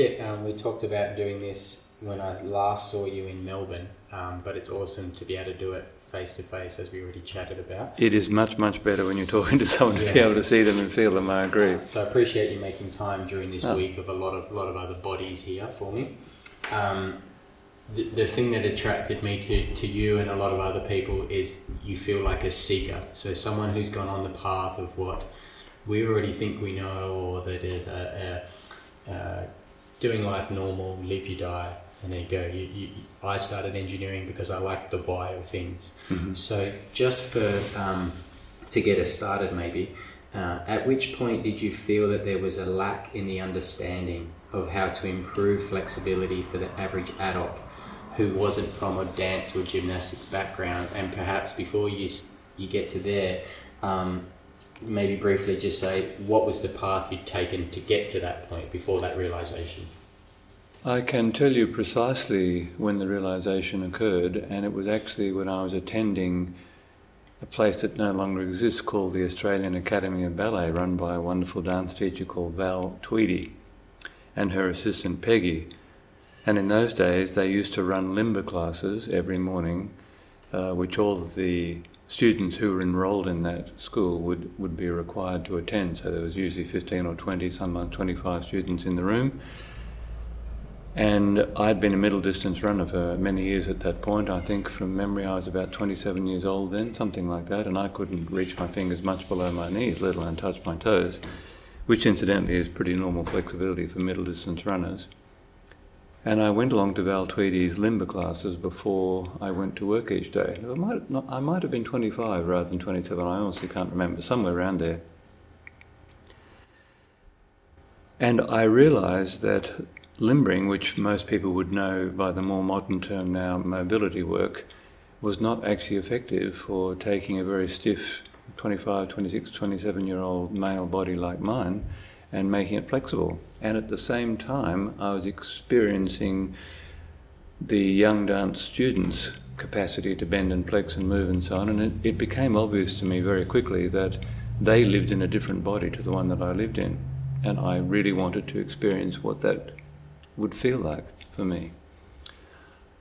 Kit, um, we talked about doing this when I last saw you in Melbourne, um, but it's awesome to be able to do it face to face, as we already chatted about. It is much, much better when you're talking to someone to be able to see them and feel them. I agree. So I appreciate you making time during this Oh. week of a lot of lot of other bodies here for me. Um, the, the thing that attracted me to, to you and a lot of other people is you feel like a seeker. So someone who's gone on the path of what we already think we know, or that is a, a, uh, doing life normal, live you die, and there you go. You, you, I started engineering because I like the why of things. Mhm. So just for um, to get us started, maybe. Uh, at which point did you feel that there was a lack in the understanding of how to improve flexibility for the average adult who wasn't from a dance or gymnastics background? And perhaps before you you get to there, um, maybe briefly just say what was the path you'd taken to get to that point before that realization. I can tell you precisely when the realization occurred, and it was actually when I was attending a place that no longer exists called the Australian Academy of Ballet, run by a wonderful dance teacher called Val Tweedy and her assistant Peggy. And in those days, they used to run limber classes every morning, uh, which all of the students who were enrolled in that school would, would be required to attend. So there was usually 15 or 20, sometimes 25 students in the room. And I'd been a middle distance runner for many years at that point. I think from memory I was about 27 years old then, something like that, and I couldn't reach my fingers much below my knees, let alone touch my toes, which incidentally is pretty normal flexibility for middle distance runners. And I went along to Val Tweedy's limber classes before I went to work each day. I might, not, I might have been 25 rather than 27, I honestly can't remember, somewhere around there. And I realised that limbering, which most people would know by the more modern term now, mobility work, was not actually effective for taking a very stiff 25, 26, 27 year old male body like mine and making it flexible. And at the same time, I was experiencing the young dance students' capacity to bend and flex and move and so on. And it, it became obvious to me very quickly that they lived in a different body to the one that I lived in. And I really wanted to experience what that would feel like for me.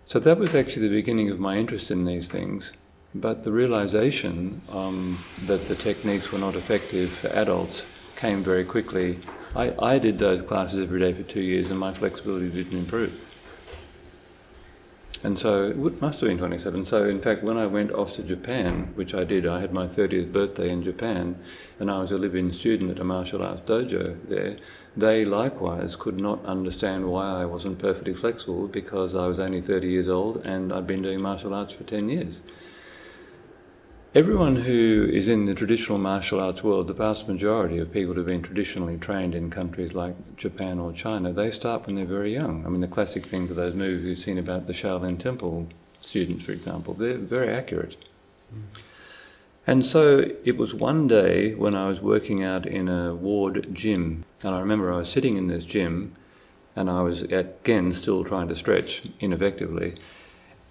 So that was actually the beginning of my interest in these things. But the realization um, that the techniques were not effective for adults came very quickly. I, I did those classes every day for two years and my flexibility didn't improve. And so it must have been 27. So, in fact, when I went off to Japan, which I did, I had my 30th birthday in Japan, and I was a live in student at a martial arts dojo there. They likewise could not understand why I wasn't perfectly flexible because I was only 30 years old and I'd been doing martial arts for 10 years. Everyone who is in the traditional martial arts world, the vast majority of people who've been traditionally trained in countries like Japan or China, they start when they're very young. I mean, the classic things are those movies you've seen about the Shaolin Temple students, for example. They're very accurate. And so it was one day when I was working out in a ward gym, and I remember I was sitting in this gym, and I was again still trying to stretch ineffectively.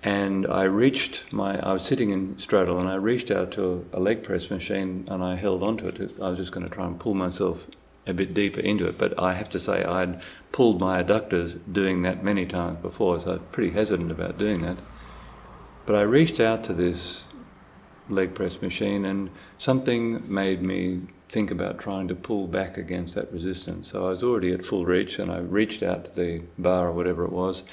And I reached my, I was sitting in straddle and I reached out to a leg press machine and I held onto it. I was just going to try and pull myself a bit deeper into it. But I have to say, I'd pulled my adductors doing that many times before, so I was pretty hesitant about doing that. But I reached out to this leg press machine and something made me think about trying to pull back against that resistance. So I was already at full reach and I reached out to the bar or whatever it was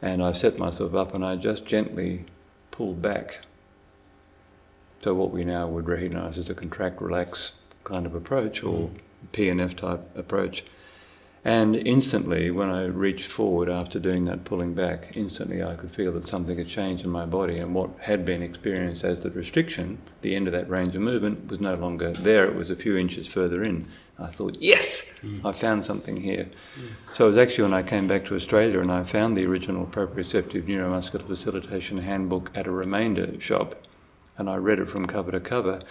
and I set myself up and I just gently pulled back. So what we now would recognise as a contract relax kind of approach or mm. PNF type approach. And instantly, when I reached forward after doing that pulling back, instantly I could feel that something had changed in my body, and what had been experienced as the restriction, the end of that range of movement, was no longer there. It was a few inches further in. I thought, yes, hmm, I found something here. So it was actually when I came back to Australia and I found the original proprioceptive neuromuscular facilitation handbook at a remainder shop, and I read it from cover to cover.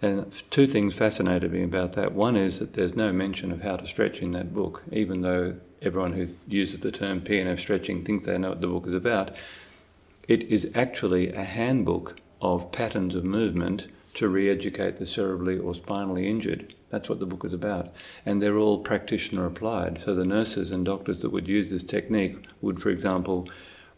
And two things fascinated me about that. One is that there's no mention of how to stretch in that book, even though everyone who uses the term PNF stretching thinks they know what the book is about. It is actually a handbook of patterns of movement to re educate the cerebrally or spinally injured. That's what the book is about. And they're all practitioner applied. So the nurses and doctors that would use this technique would, for example,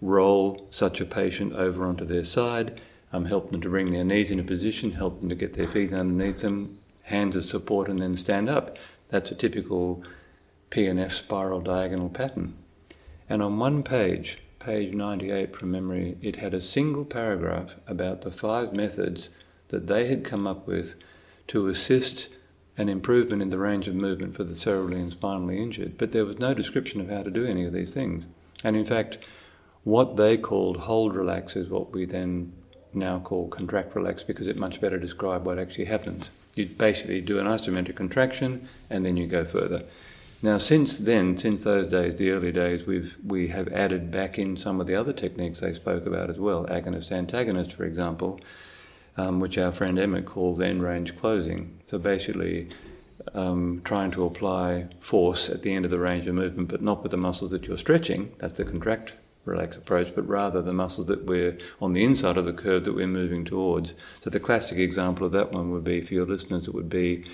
roll such a patient over onto their side, um, help them to bring their knees into position, help them to get their feet underneath them, hands as support, and then stand up. That's a typical PNF spiral diagonal pattern. And on one page, page 98 from memory, it had a single paragraph about the five methods that they had come up with to assist an improvement in the range of movement for the cerebrally and spinally injured. But there was no description of how to do any of these things. And in fact, what they called hold relax is what we then now call contract relax because it much better describes what actually happens. You basically do an isometric contraction and then you go further. Now, since then, since those days, the early days, we've we have added back in some of the other techniques they spoke about as well, agonist antagonist, for example, um, which our friend Emmet calls end range closing. So basically, um, trying to apply force at the end of the range of movement, but not with the muscles that you're stretching. That's the contract relax approach, but rather the muscles that we're on the inside of the curve that we're moving towards. So the classic example of that one would be for your listeners, it would be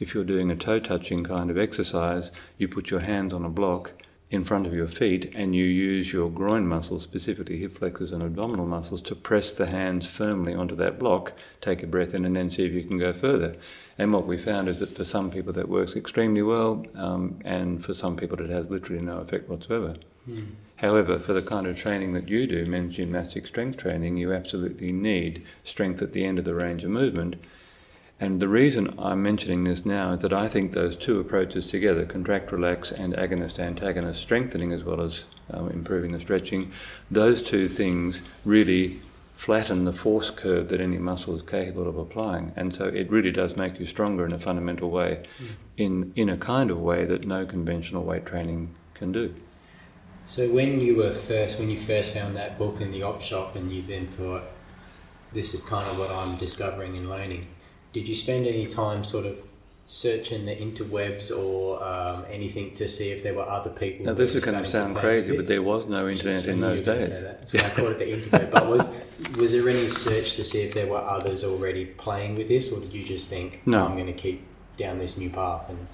if you're doing a toe touching kind of exercise, you put your hands on a block in front of your feet and you use your groin muscles, specifically hip flexors and abdominal muscles, to press the hands firmly onto that block, take a breath in, and then see if you can go further. And what we found is that for some people that works extremely well, um, and for some people it has literally no effect whatsoever. Mm. However, for the kind of training that you do, men's gymnastic strength training, you absolutely need strength at the end of the range of movement and the reason I'm mentioning this now is that I think those two approaches together, contract relax and agonist antagonist strengthening as well as um, improving the stretching, those two things really flatten the force curve that any muscle is capable of applying. And so it really does make you stronger in a fundamental way, mm. in, in a kind of way that no conventional weight training can do. So when you were first, when you first found that book in the op shop and you then thought, this is kind of what I'm discovering and learning, did you spend any time sort of searching the interwebs or um, anything to see if there were other people? Now, this is going to sound crazy, but there was no internet in those days. That's why I called it the internet. But was was there any search to see if there were others already playing with this, or did you just think, no, I'm going to keep down this new path and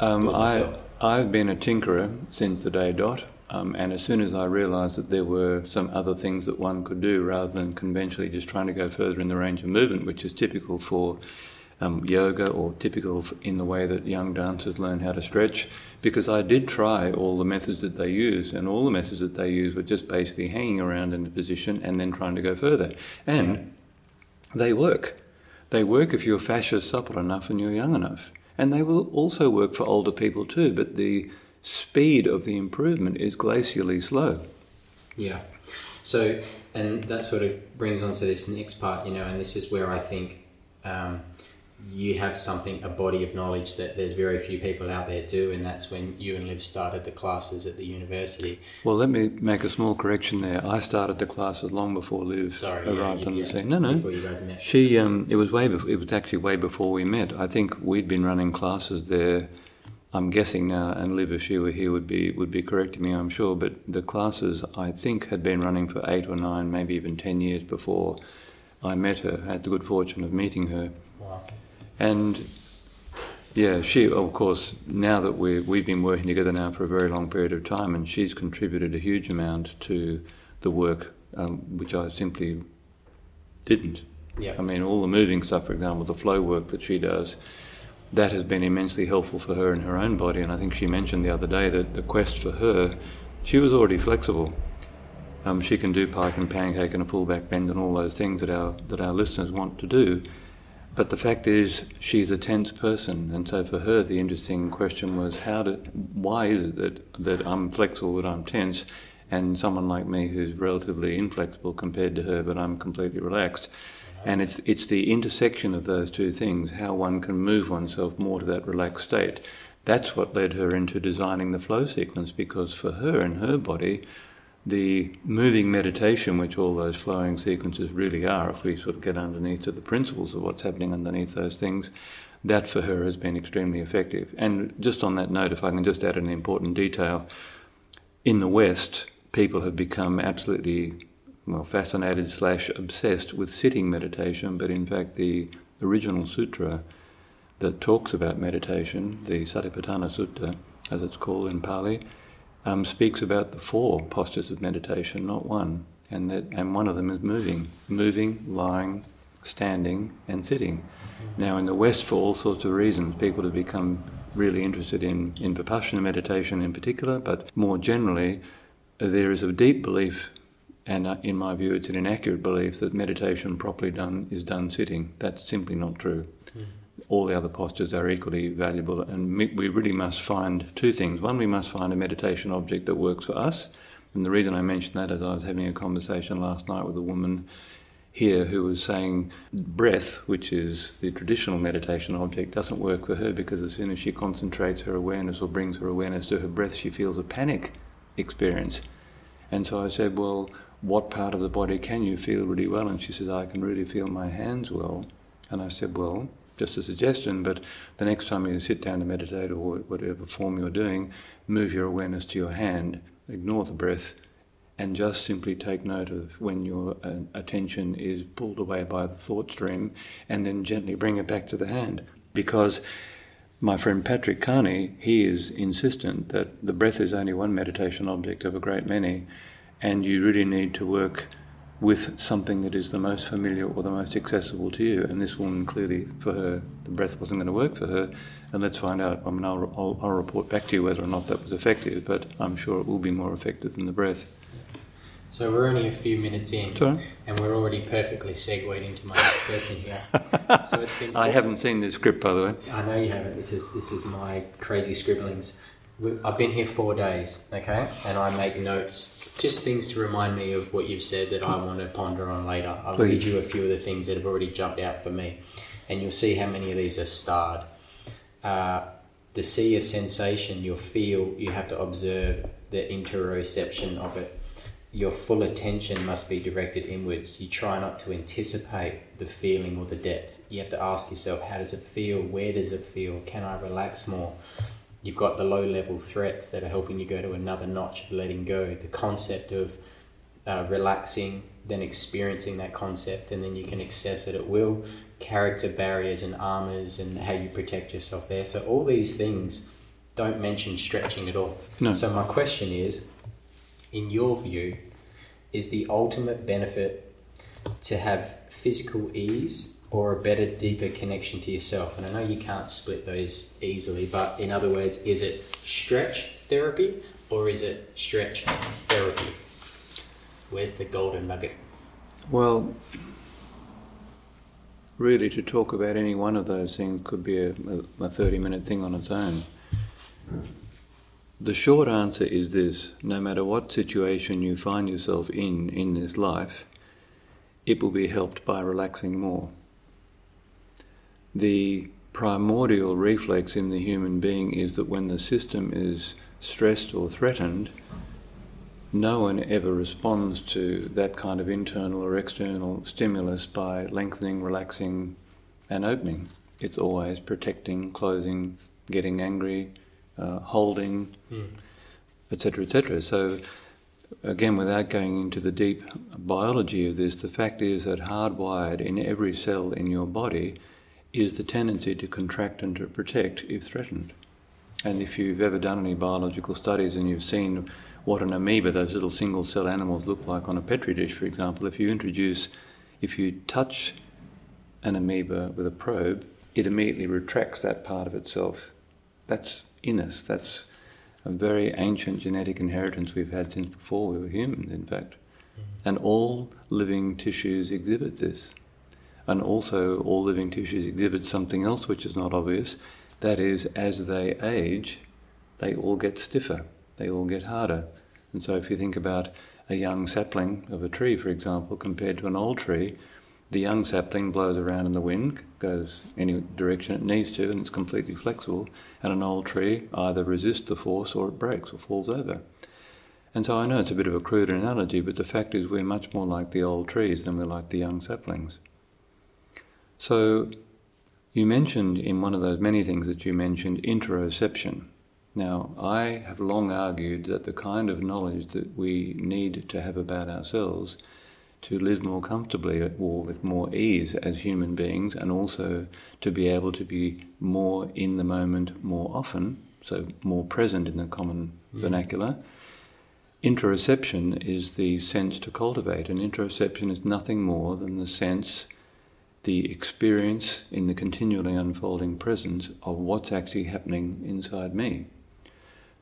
um, I I've been a tinkerer since the day dot. Um, and as soon as I realised that there were some other things that one could do rather than conventionally just trying to go further in the range of movement, which is typical for um, yoga or typical in the way that young dancers learn how to stretch, because I did try all the methods that they use, and all the methods that they use were just basically hanging around in a position and then trying to go further. And they work. They work if your fascia is supple enough and you're young enough. And they will also work for older people too, but the speed of the improvement is glacially slow. Yeah. So, and that sort of brings on to this next part, you know, and this is where I think um, you have something, a body of knowledge that there's very few people out there do, and that's when you and Liv started the classes at the university. Well, let me make a small correction there. I started the classes long before Liv Sorry, arrived yeah, on yeah, the scene. No, no. Before you guys met. She, um, it was way before, it was actually way before we met. I think we'd been running classes there I'm guessing now, and Liv, if she were here, would be would be correcting me, I'm sure. But the classes, I think, had been running for eight or nine, maybe even ten years before I met her. I had the good fortune of meeting her, wow. and yeah, she, of course, now that we we've been working together now for a very long period of time, and she's contributed a huge amount to the work, um, which I simply didn't. Yeah. I mean, all the moving stuff, for example, the flow work that she does that has been immensely helpful for her in her own body. And I think she mentioned the other day that the quest for her, she was already flexible. Um, she can do pike and pancake and a full back bend and all those things that our that our listeners want to do. But the fact is, she's a tense person, and so for her, the interesting question was, how did, why is it that that I'm flexible but I'm tense, and someone like me who's relatively inflexible compared to her, but I'm completely relaxed. And it's, it's the intersection of those two things, how one can move oneself more to that relaxed state. That's what led her into designing the flow sequence because for her and her body, the moving meditation, which all those flowing sequences really are, if we sort of get underneath to the principles of what's happening underneath those things, that for her has been extremely effective. And just on that note, if I can just add an important detail, in the West, people have become absolutely well, fascinated slash obsessed with sitting meditation, but in fact, the original sutra that talks about meditation, the Satipatthana Sutta, as it's called in Pali, um, speaks about the four postures of meditation, not one. And, that, and one of them is moving, moving, lying, standing, and sitting. Now, in the West, for all sorts of reasons, people have become really interested in, in Vipassana meditation in particular, but more generally, there is a deep belief, and uh, in my view, it's an inaccurate belief, that meditation properly done is done sitting. That's simply not true. Mm. All the other postures are equally valuable, and we really must find two things. One, we must find a meditation object that works for us. And the reason I mention that is I was having a conversation last night with a woman here who was saying breath, which is the traditional meditation object, doesn't work for her because as soon as she concentrates her awareness or brings her awareness to her breath, she feels a panic experience. And so I said, Well, what part of the body can you feel really well? And she says, I can really feel my hands well. And I said, Well, just a suggestion, but the next time you sit down to meditate or whatever form you're doing, move your awareness to your hand, ignore the breath, and just simply take note of when your uh, attention is pulled away by the thought stream and then gently bring it back to the hand. Because my friend Patrick Carney, he is insistent that the breath is only one meditation object of a great many, and you really need to work with something that is the most familiar or the most accessible to you. And this woman clearly, for her, the breath wasn't going to work for her. And let's find out. I mean, I'll, I'll, I'll report back to you whether or not that was effective, but I'm sure it will be more effective than the breath. So we're only a few minutes in, Sorry? and we're already perfectly segued into my next question here. So it's been. I haven't seen this script, by the way. I know you haven't. This is this is my crazy scribblings. I've been here four days, okay, and I make notes, just things to remind me of what you've said that I want to ponder on later. I'll Please. read you a few of the things that have already jumped out for me, and you'll see how many of these are starred. Uh, the sea of sensation, you'll feel, you have to observe the interoception of it your full attention must be directed inwards. You try not to anticipate the feeling or the depth. You have to ask yourself, how does it feel? Where does it feel? Can I relax more? You've got the low level threats that are helping you go to another notch of letting go. The concept of uh, relaxing, then experiencing that concept, and then you can access it at will. Character barriers and armors, and how you protect yourself there. So, all these things don't mention stretching at all. No. So, my question is in your view, is the ultimate benefit to have physical ease or a better, deeper connection to yourself? And I know you can't split those easily, but in other words, is it stretch therapy or is it stretch therapy? Where's the golden nugget? Well, really, to talk about any one of those things could be a, a 30 minute thing on its own. The short answer is this no matter what situation you find yourself in in this life, it will be helped by relaxing more. The primordial reflex in the human being is that when the system is stressed or threatened, no one ever responds to that kind of internal or external stimulus by lengthening, relaxing, and opening. It's always protecting, closing, getting angry, uh, holding, etc., mm. etc. Et so, again, without going into the deep biology of this, the fact is that hardwired in every cell in your body is the tendency to contract and to protect if threatened. And if you've ever done any biological studies and you've seen what an amoeba, those little single cell animals, look like on a petri dish, for example, if you introduce, if you touch an amoeba with a probe, it immediately retracts that part of itself. That's in us. That's a very ancient genetic inheritance we've had since before we were humans, in fact. Mm-hmm. And all living tissues exhibit this. And also, all living tissues exhibit something else which is not obvious. That is, as they age, they all get stiffer, they all get harder. And so, if you think about a young sapling of a tree, for example, compared to an old tree, the young sapling blows around in the wind, goes any direction it needs to, and it's completely flexible. And an old tree either resists the force or it breaks or falls over. And so I know it's a bit of a crude analogy, but the fact is we're much more like the old trees than we're like the young saplings. So you mentioned in one of those many things that you mentioned interoception. Now, I have long argued that the kind of knowledge that we need to have about ourselves to live more comfortably or with more ease as human beings, and also to be able to be more in the moment more often, so more present in the common mm. vernacular. Interoception is the sense to cultivate, and interoception is nothing more than the sense, the experience in the continually unfolding presence of what's actually happening inside me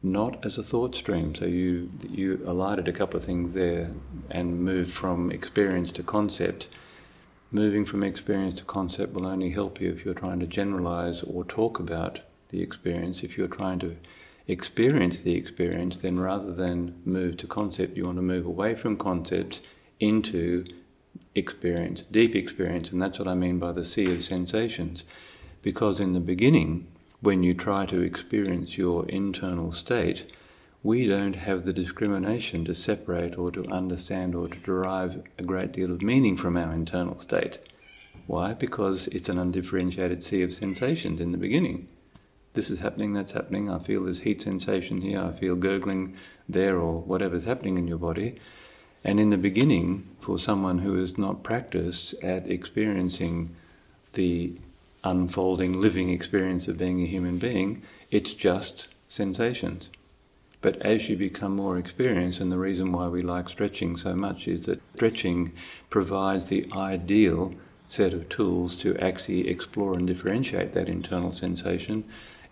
not as a thought stream. So you you alighted a couple of things there and moved from experience to concept. Moving from experience to concept will only help you if you're trying to generalize or talk about the experience. If you're trying to experience the experience, then rather than move to concept, you want to move away from concepts into experience, deep experience, and that's what I mean by the sea of sensations. Because in the beginning, when you try to experience your internal state, we don't have the discrimination to separate or to understand or to derive a great deal of meaning from our internal state. Why? Because it's an undifferentiated sea of sensations in the beginning. This is happening, that's happening, I feel this heat sensation here, I feel gurgling there, or whatever's happening in your body. And in the beginning, for someone who has not practiced at experiencing the unfolding, living experience of being a human being, it's just sensations. But as you become more experienced, and the reason why we like stretching so much is that stretching provides the ideal set of tools to actually explore and differentiate that internal sensation.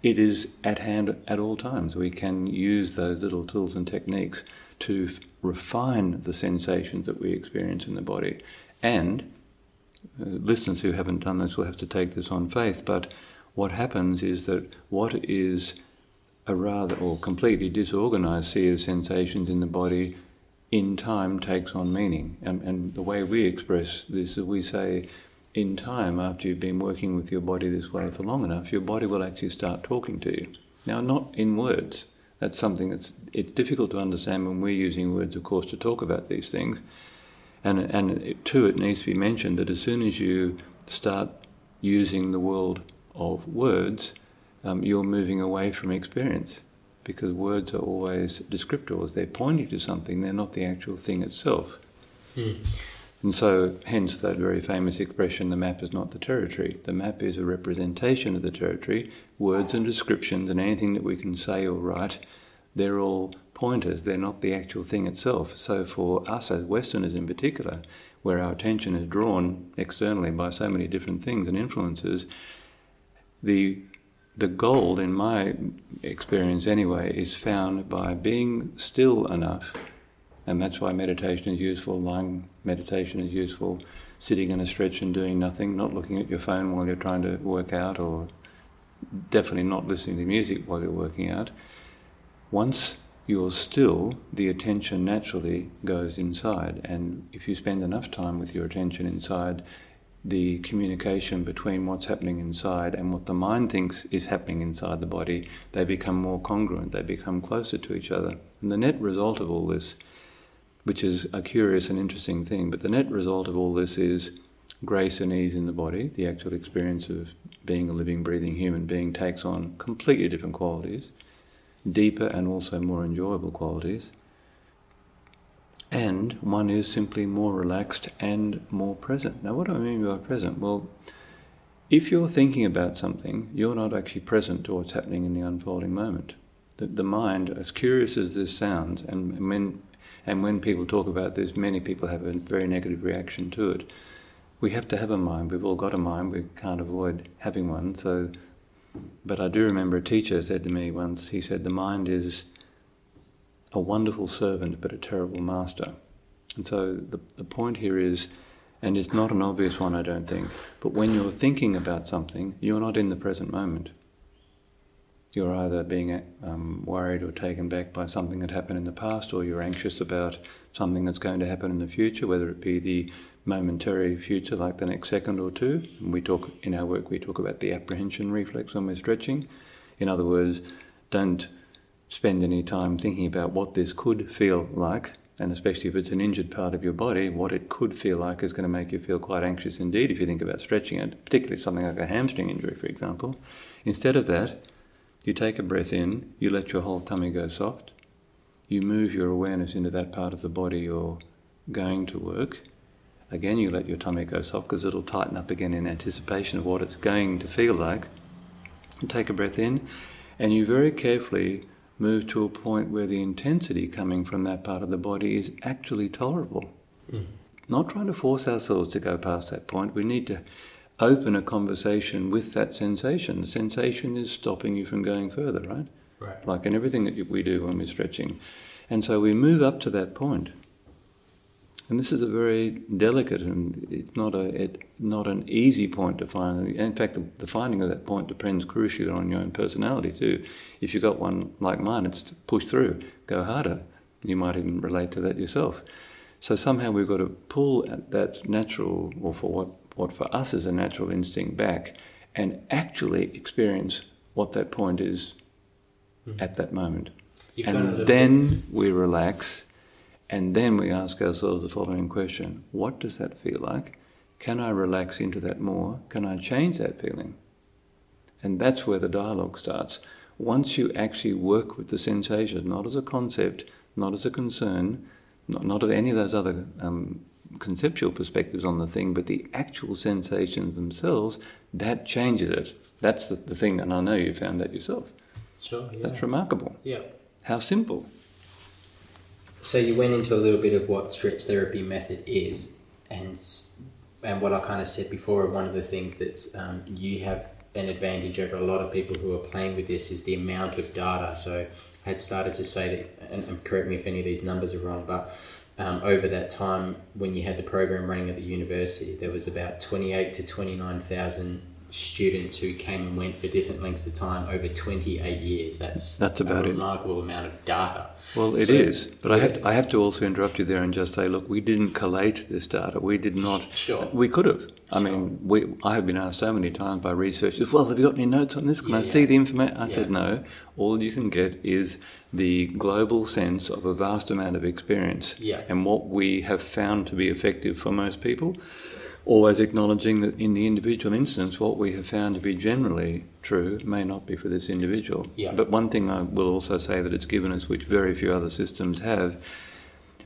It is at hand at all times. We can use those little tools and techniques to refine the sensations that we experience in the body. And uh, listeners who haven't done this will have to take this on faith, but what happens is that what is a rather or completely disorganized sea of sensations in the body in time takes on meaning. And, and the way we express this is we say, in time, after you've been working with your body this way for long enough, your body will actually start talking to you. Now, not in words. That's something that's it's difficult to understand when we're using words, of course, to talk about these things. And, and too, it needs to be mentioned that as soon as you start using the world of words, um, you're moving away from experience because words are always descriptors. They're pointing to something, they're not the actual thing itself. Mm. And so, hence that very famous expression the map is not the territory. The map is a representation of the territory. Words and descriptions and anything that we can say or write, they're all pointers, they're not the actual thing itself. So, for us as Westerners in particular, where our attention is drawn externally by so many different things and influences, the the gold, in my experience anyway, is found by being still enough, and that's why meditation is useful, lying meditation is useful, sitting in a stretch and doing nothing, not looking at your phone while you're trying to work out, or definitely not listening to music while you're working out. Once you're still, the attention naturally goes inside. And if you spend enough time with your attention inside, the communication between what's happening inside and what the mind thinks is happening inside the body, they become more congruent, they become closer to each other. And the net result of all this, which is a curious and interesting thing, but the net result of all this is grace and ease in the body. The actual experience of being a living, breathing human being takes on completely different qualities deeper and also more enjoyable qualities. And one is simply more relaxed and more present. Now, what do I mean by present? Well, if you're thinking about something, you're not actually present to what's happening in the unfolding moment. The, the mind, as curious as this sounds, and when, and when people talk about this, many people have a very negative reaction to it. We have to have a mind. We've all got a mind. We can't avoid having one. So but I do remember a teacher said to me once, he said, the mind is a wonderful servant but a terrible master. And so the, the point here is, and it's not an obvious one, I don't think, but when you're thinking about something, you're not in the present moment. You're either being um, worried or taken back by something that happened in the past, or you're anxious about something that's going to happen in the future, whether it be the momentary future, like the next second or two. And we talk in our work, we talk about the apprehension reflex when we're stretching. In other words, don't spend any time thinking about what this could feel like, and especially if it's an injured part of your body, what it could feel like is going to make you feel quite anxious indeed if you think about stretching it, particularly something like a hamstring injury, for example. Instead of that, you take a breath in, you let your whole tummy go soft, you move your awareness into that part of the body you're going to work, Again, you let your tummy go soft because it'll tighten up again in anticipation of what it's going to feel like. You take a breath in, and you very carefully move to a point where the intensity coming from that part of the body is actually tolerable. Mm. Not trying to force ourselves to go past that point. We need to open a conversation with that sensation. The sensation is stopping you from going further, right? Right. Like in everything that we do when we're stretching. And so we move up to that point. And this is a very delicate and it's not a it, not an easy point to find. In fact, the, the, finding of that point depends crucially on your own personality too. If you've got one like mine, it's push through, go harder. You might even relate to that yourself. So somehow we've got to pull at that natural, or for what, what for us is a natural instinct back, and actually experience what that point is mm. at that moment. You've and then we relax and then we ask ourselves the following question What does that feel like? Can I relax into that more? Can I change that feeling? And that's where the dialogue starts. Once you actually work with the sensation, not as a concept, not as a concern, not, not of any of those other um, conceptual perspectives on the thing, but the actual sensations themselves, that changes it. That's the, the thing, and I know you found that yourself. Sure, yeah. That's remarkable. Yeah. How simple. So you went into a little bit of what stretch therapy method is, and and what I kind of said before. One of the things that um, you have an advantage over a lot of people who are playing with this is the amount of data. So I had started to say that, and, and correct me if any of these numbers are wrong, but um, over that time when you had the program running at the university, there was about twenty eight to twenty nine thousand students who came and went for different lengths of time over 28 years. That's, That's about a remarkable it. amount of data. Well, it so, is, but yeah. I, have to, I have to also interrupt you there and just say, look, we didn't collate this data. We did not. Sure. We could have. I sure. mean, we, I have been asked so many times by researchers, well, have you got any notes on this? Can yeah, I see the information? I said, no. All you can get is the global sense of a vast amount of experience and what we have found to be effective for most people always acknowledging that in the individual instance, what we have found to be generally true may not be for this individual. Yeah. But one thing I will also say that it's given us, which very few other systems have,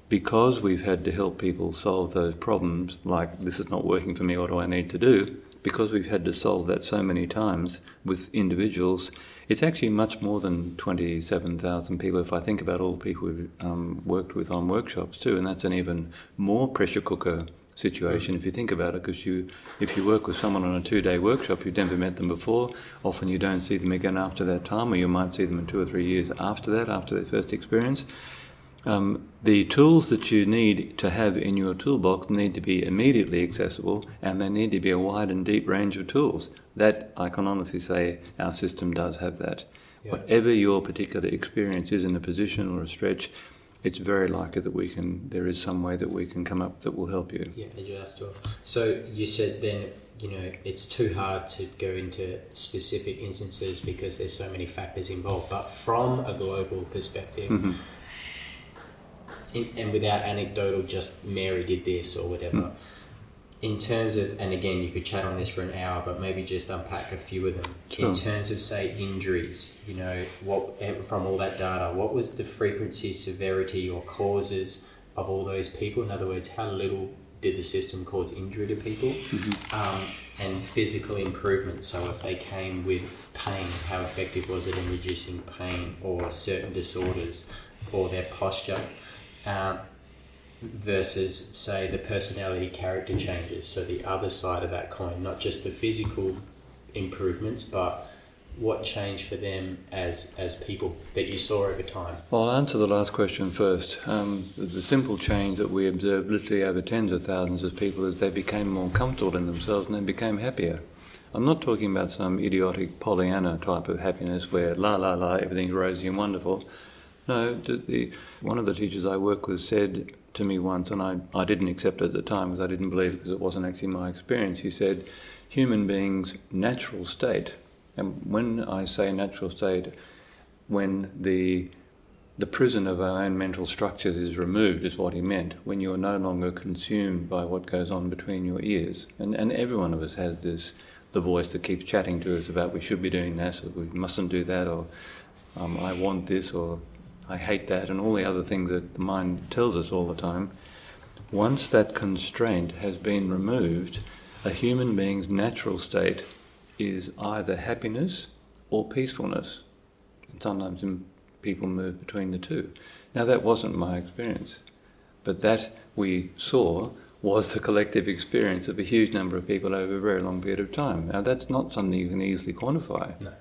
because we've had to help people solve those problems, like this is not working for me, what do I need to do? Because we've had to solve that so many times with individuals, it's actually much more than 27,000 people if I think about all the people we've um, worked with on workshops too, and that's an even more pressure cooker situation if you think about it because you if you work with someone on a two-day workshop you've never met them before often you don't see them again after that time or you might see them in two or three years after that after their first experience. Um, the tools that you need to have in your toolbox need to be immediately accessible and they need to be a wide and deep range of tools. That I can honestly say our system does have that. Yeah. whatever your particular experience is in a position or a stretch it's very likely that we can there is some way that we can come up that will help you. Yeah, adjust to it. So you said then you know it's too hard to go into specific instances because there's so many factors involved. But from a global perspective. Mm-hmm. In, and without anecdotal, just Mary did this or whatever. Mm in terms of, and again, you could chat on this for an hour, but maybe just unpack a few of them. Sure. In terms of, say, injuries, you know, what eh, from all that data, what was the frequency, severity, or causes of all those people? In other words, how little did the system cause injury to people? Mm-hmm. Um, and physical improvement. So, if they came with pain, how effective was it in reducing pain or certain disorders or their posture? Um, versus say the personality character changes. So the other side of that coin not just the physical improvements but what changed for them as as people that you saw over time? Well i'll answer the last question first. Um, the, the simple change that we observed literally over tens of thousands of people is they became more comfortable in themselves and they became happier. I'm not talking about some idiotic Pollyanna type of happiness where la la la everything's rosy and wonderful. No, the, one of the teachers I work with said to me once, and I, I didn't accept it at the time because I didn't believe it because it wasn't actually my experience. He said, human beings' natural state, and when I say natural state, when the the prison of our own mental structures is removed, is what he meant. When you are no longer consumed by what goes on between your ears, and and every one of us has this the voice that keeps chatting to us about we should be doing this or we mustn't do that or um, I want this or I hate that, and all the other things that the mind tells us all the time. once that constraint has been removed, a human being's natural state is either happiness or peacefulness. And sometimes people move between the two. Now, that wasn't my experience, but that we saw was the collective experience of a huge number of people over a very long period of time. Now, that's not something you can easily quantify. No.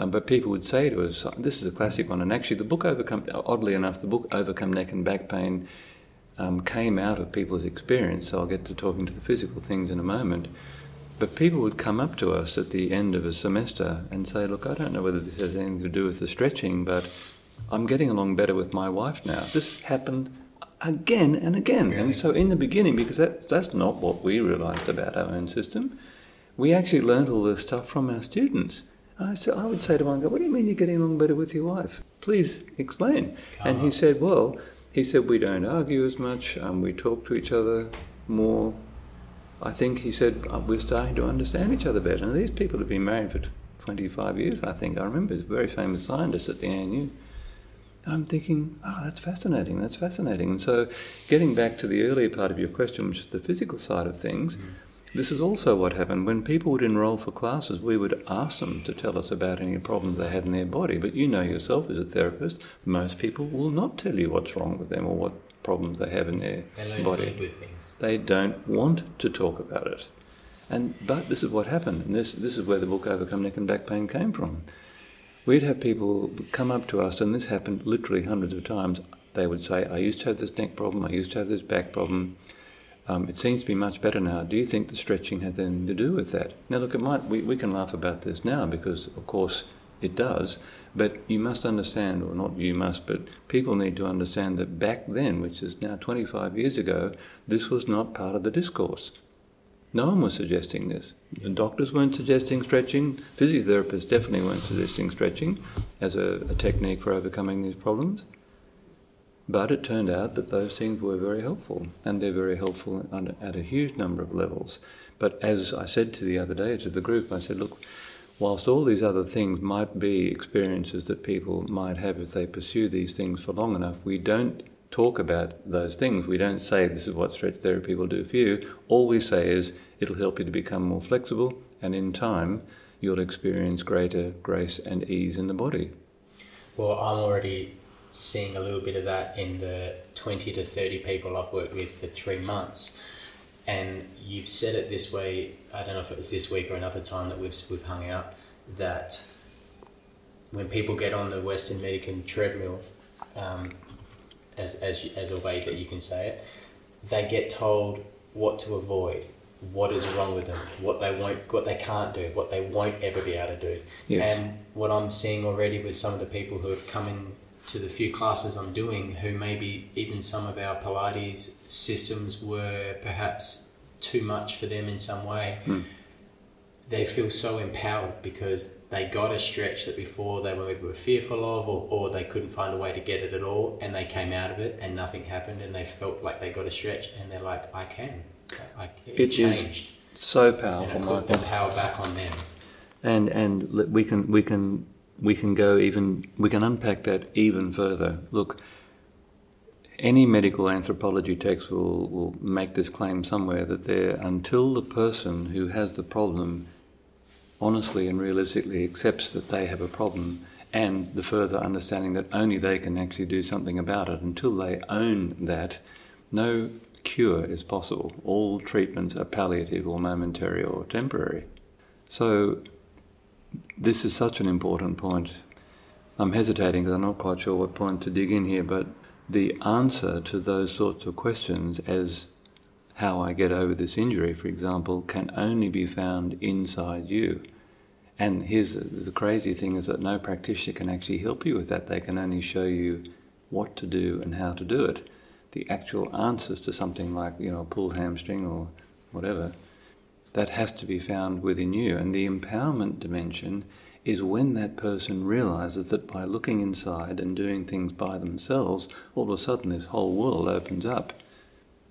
Um, but people would say to us, this is a classic one, and actually, the book Overcome, oddly enough, the book Overcome Neck and Back Pain um, came out of people's experience, so I'll get to talking to the physical things in a moment. But people would come up to us at the end of a semester and say, Look, I don't know whether this has anything to do with the stretching, but I'm getting along better with my wife now. This happened again and again. Really? And so, in the beginning, because that, that's not what we realized about our own system, we actually learned all this stuff from our students. I, so I would say to one guy, What do you mean you're getting along better with your wife? Please explain. Come and on. he said, Well, he said, We don't argue as much, um, we talk to each other more. I think he said, uh, We're starting to understand each other better. And these people have been married for 25 years, I think. I remember a very famous scientist at the ANU. I'm thinking, oh, that's fascinating, that's fascinating. And so, getting back to the earlier part of your question, which is the physical side of things, mm. This is also what happened. When people would enroll for classes, we would ask them to tell us about any problems they had in their body. But you know yourself as a therapist, most people will not tell you what's wrong with them or what problems they have in their they body. with things. They don't want to talk about it. And but this is what happened, and this this is where the book Overcome Neck and Back Pain came from. We'd have people come up to us, and this happened literally hundreds of times. They would say, I used to have this neck problem, I used to have this back problem. Um, it seems to be much better now. Do you think the stretching has anything to do with that? Now, look, it might, we, we can laugh about this now because, of course, it does. But you must understand, or not you must, but people need to understand that back then, which is now 25 years ago, this was not part of the discourse. No one was suggesting this. The doctors weren't suggesting stretching. Physiotherapists definitely weren't suggesting stretching as a, a, technique for overcoming these problems. But it turned out that those things were very helpful, and they're very helpful at a huge number of levels. But as I said to the other day to the group, I said, look, whilst all these other things might be experiences that people might have if they pursue these things for long enough, we don't talk about those things. We don't say this is what stretch therapy will do for you. All we say is it'll help you to become more flexible, and in time, you'll experience greater grace and ease in the body. Well, I'm already seeing a little bit of that in the 20 to 30 people I've worked with for three months. And you've said it this way, I don't know if it was this week or another time that we've, we've hung out, that when people get on the Western Medican treadmill, um, as, as, as a way that you can say it, they get told what to avoid, what is wrong with them, what they won't, what they can't do, what they won't ever be able to do. Yes. And what I'm seeing already with some of the people who have come in to the few classes I'm doing, who maybe even some of our Pilates systems were perhaps too much for them in some way. Mm they feel so empowered because they got a stretch that before they were, were fearful of or, or they couldn't find a way to get it at all and they came out of it and nothing happened and they felt like they got a stretch and they're like I can. I, it, it changed. so powerful and put the power back on them. And and we can we can we can go even we can unpack that even further look any medical anthropology text will, will make this claim somewhere that there until the person who has the problem honestly and realistically accepts that they have a problem and the further understanding that only they can actually do something about it. Until they own that, no cure is possible. All treatments are palliative or momentary or temporary. So, this is such an important point. I'm hesitating because I'm not quite sure what point to dig in here, but the answer to those sorts of questions, as how I get over this injury, for example, can only be found inside you. And here's the, the crazy thing is that no practitioner can actually help you with that. They can only show you what to do and how to do it. The actual answers to something like, you know, pull hamstring or whatever, that has to be found within you. And the empowerment dimension is when that person realizes that by looking inside and doing things by themselves, all of a sudden this whole world opens up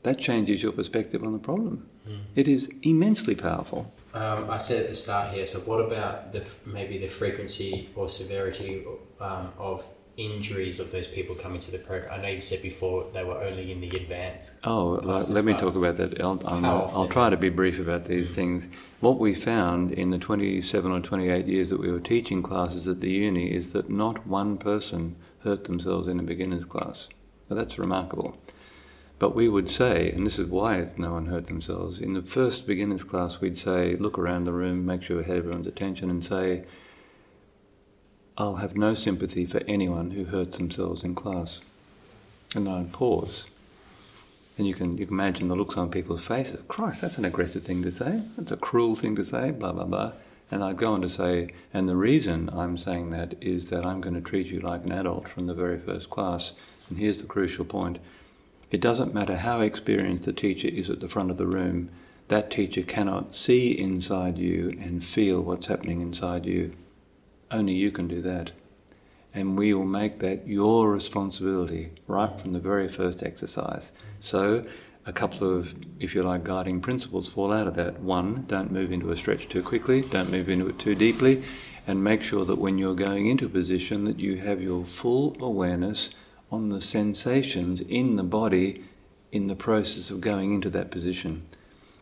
that changes your perspective on the problem. Mm. It is immensely powerful. Um, I said at the start here. So, what about the maybe the frequency or severity um, of injuries of those people coming to the program? I know you said before they were only in the advanced. Oh, uh, classes, let me talk about that. I'll, I'll, I'll try to be brief about these things. What we found in the 27 or 28 years that we were teaching classes at the uni is that not one person hurt themselves in a beginner's class. Now, that's remarkable. But we would say, and this is why no one hurt themselves, in the first beginner's class, we'd say, look around the room, make sure we had everyone's attention, and say, I'll have no sympathy for anyone who hurts themselves in class. And then I'd pause. And you can, you can imagine the looks on people's faces. Christ, that's an aggressive thing to say. That's a cruel thing to say, blah, blah, blah. And I'd go on to say, and the reason I'm saying that is that I'm going to treat you like an adult from the very first class. And here's the crucial point it doesn't matter how experienced the teacher is at the front of the room, that teacher cannot see inside you and feel what's happening inside you. Only you can do that. And we will make that your responsibility right from the very first exercise. So, a couple of, if you like, guiding principles fall out of that. One, don't move into a stretch too quickly, don't move into it too deeply, and make sure that when you're going into a position that you have your full awareness on the sensations in the body in the process of going into that position.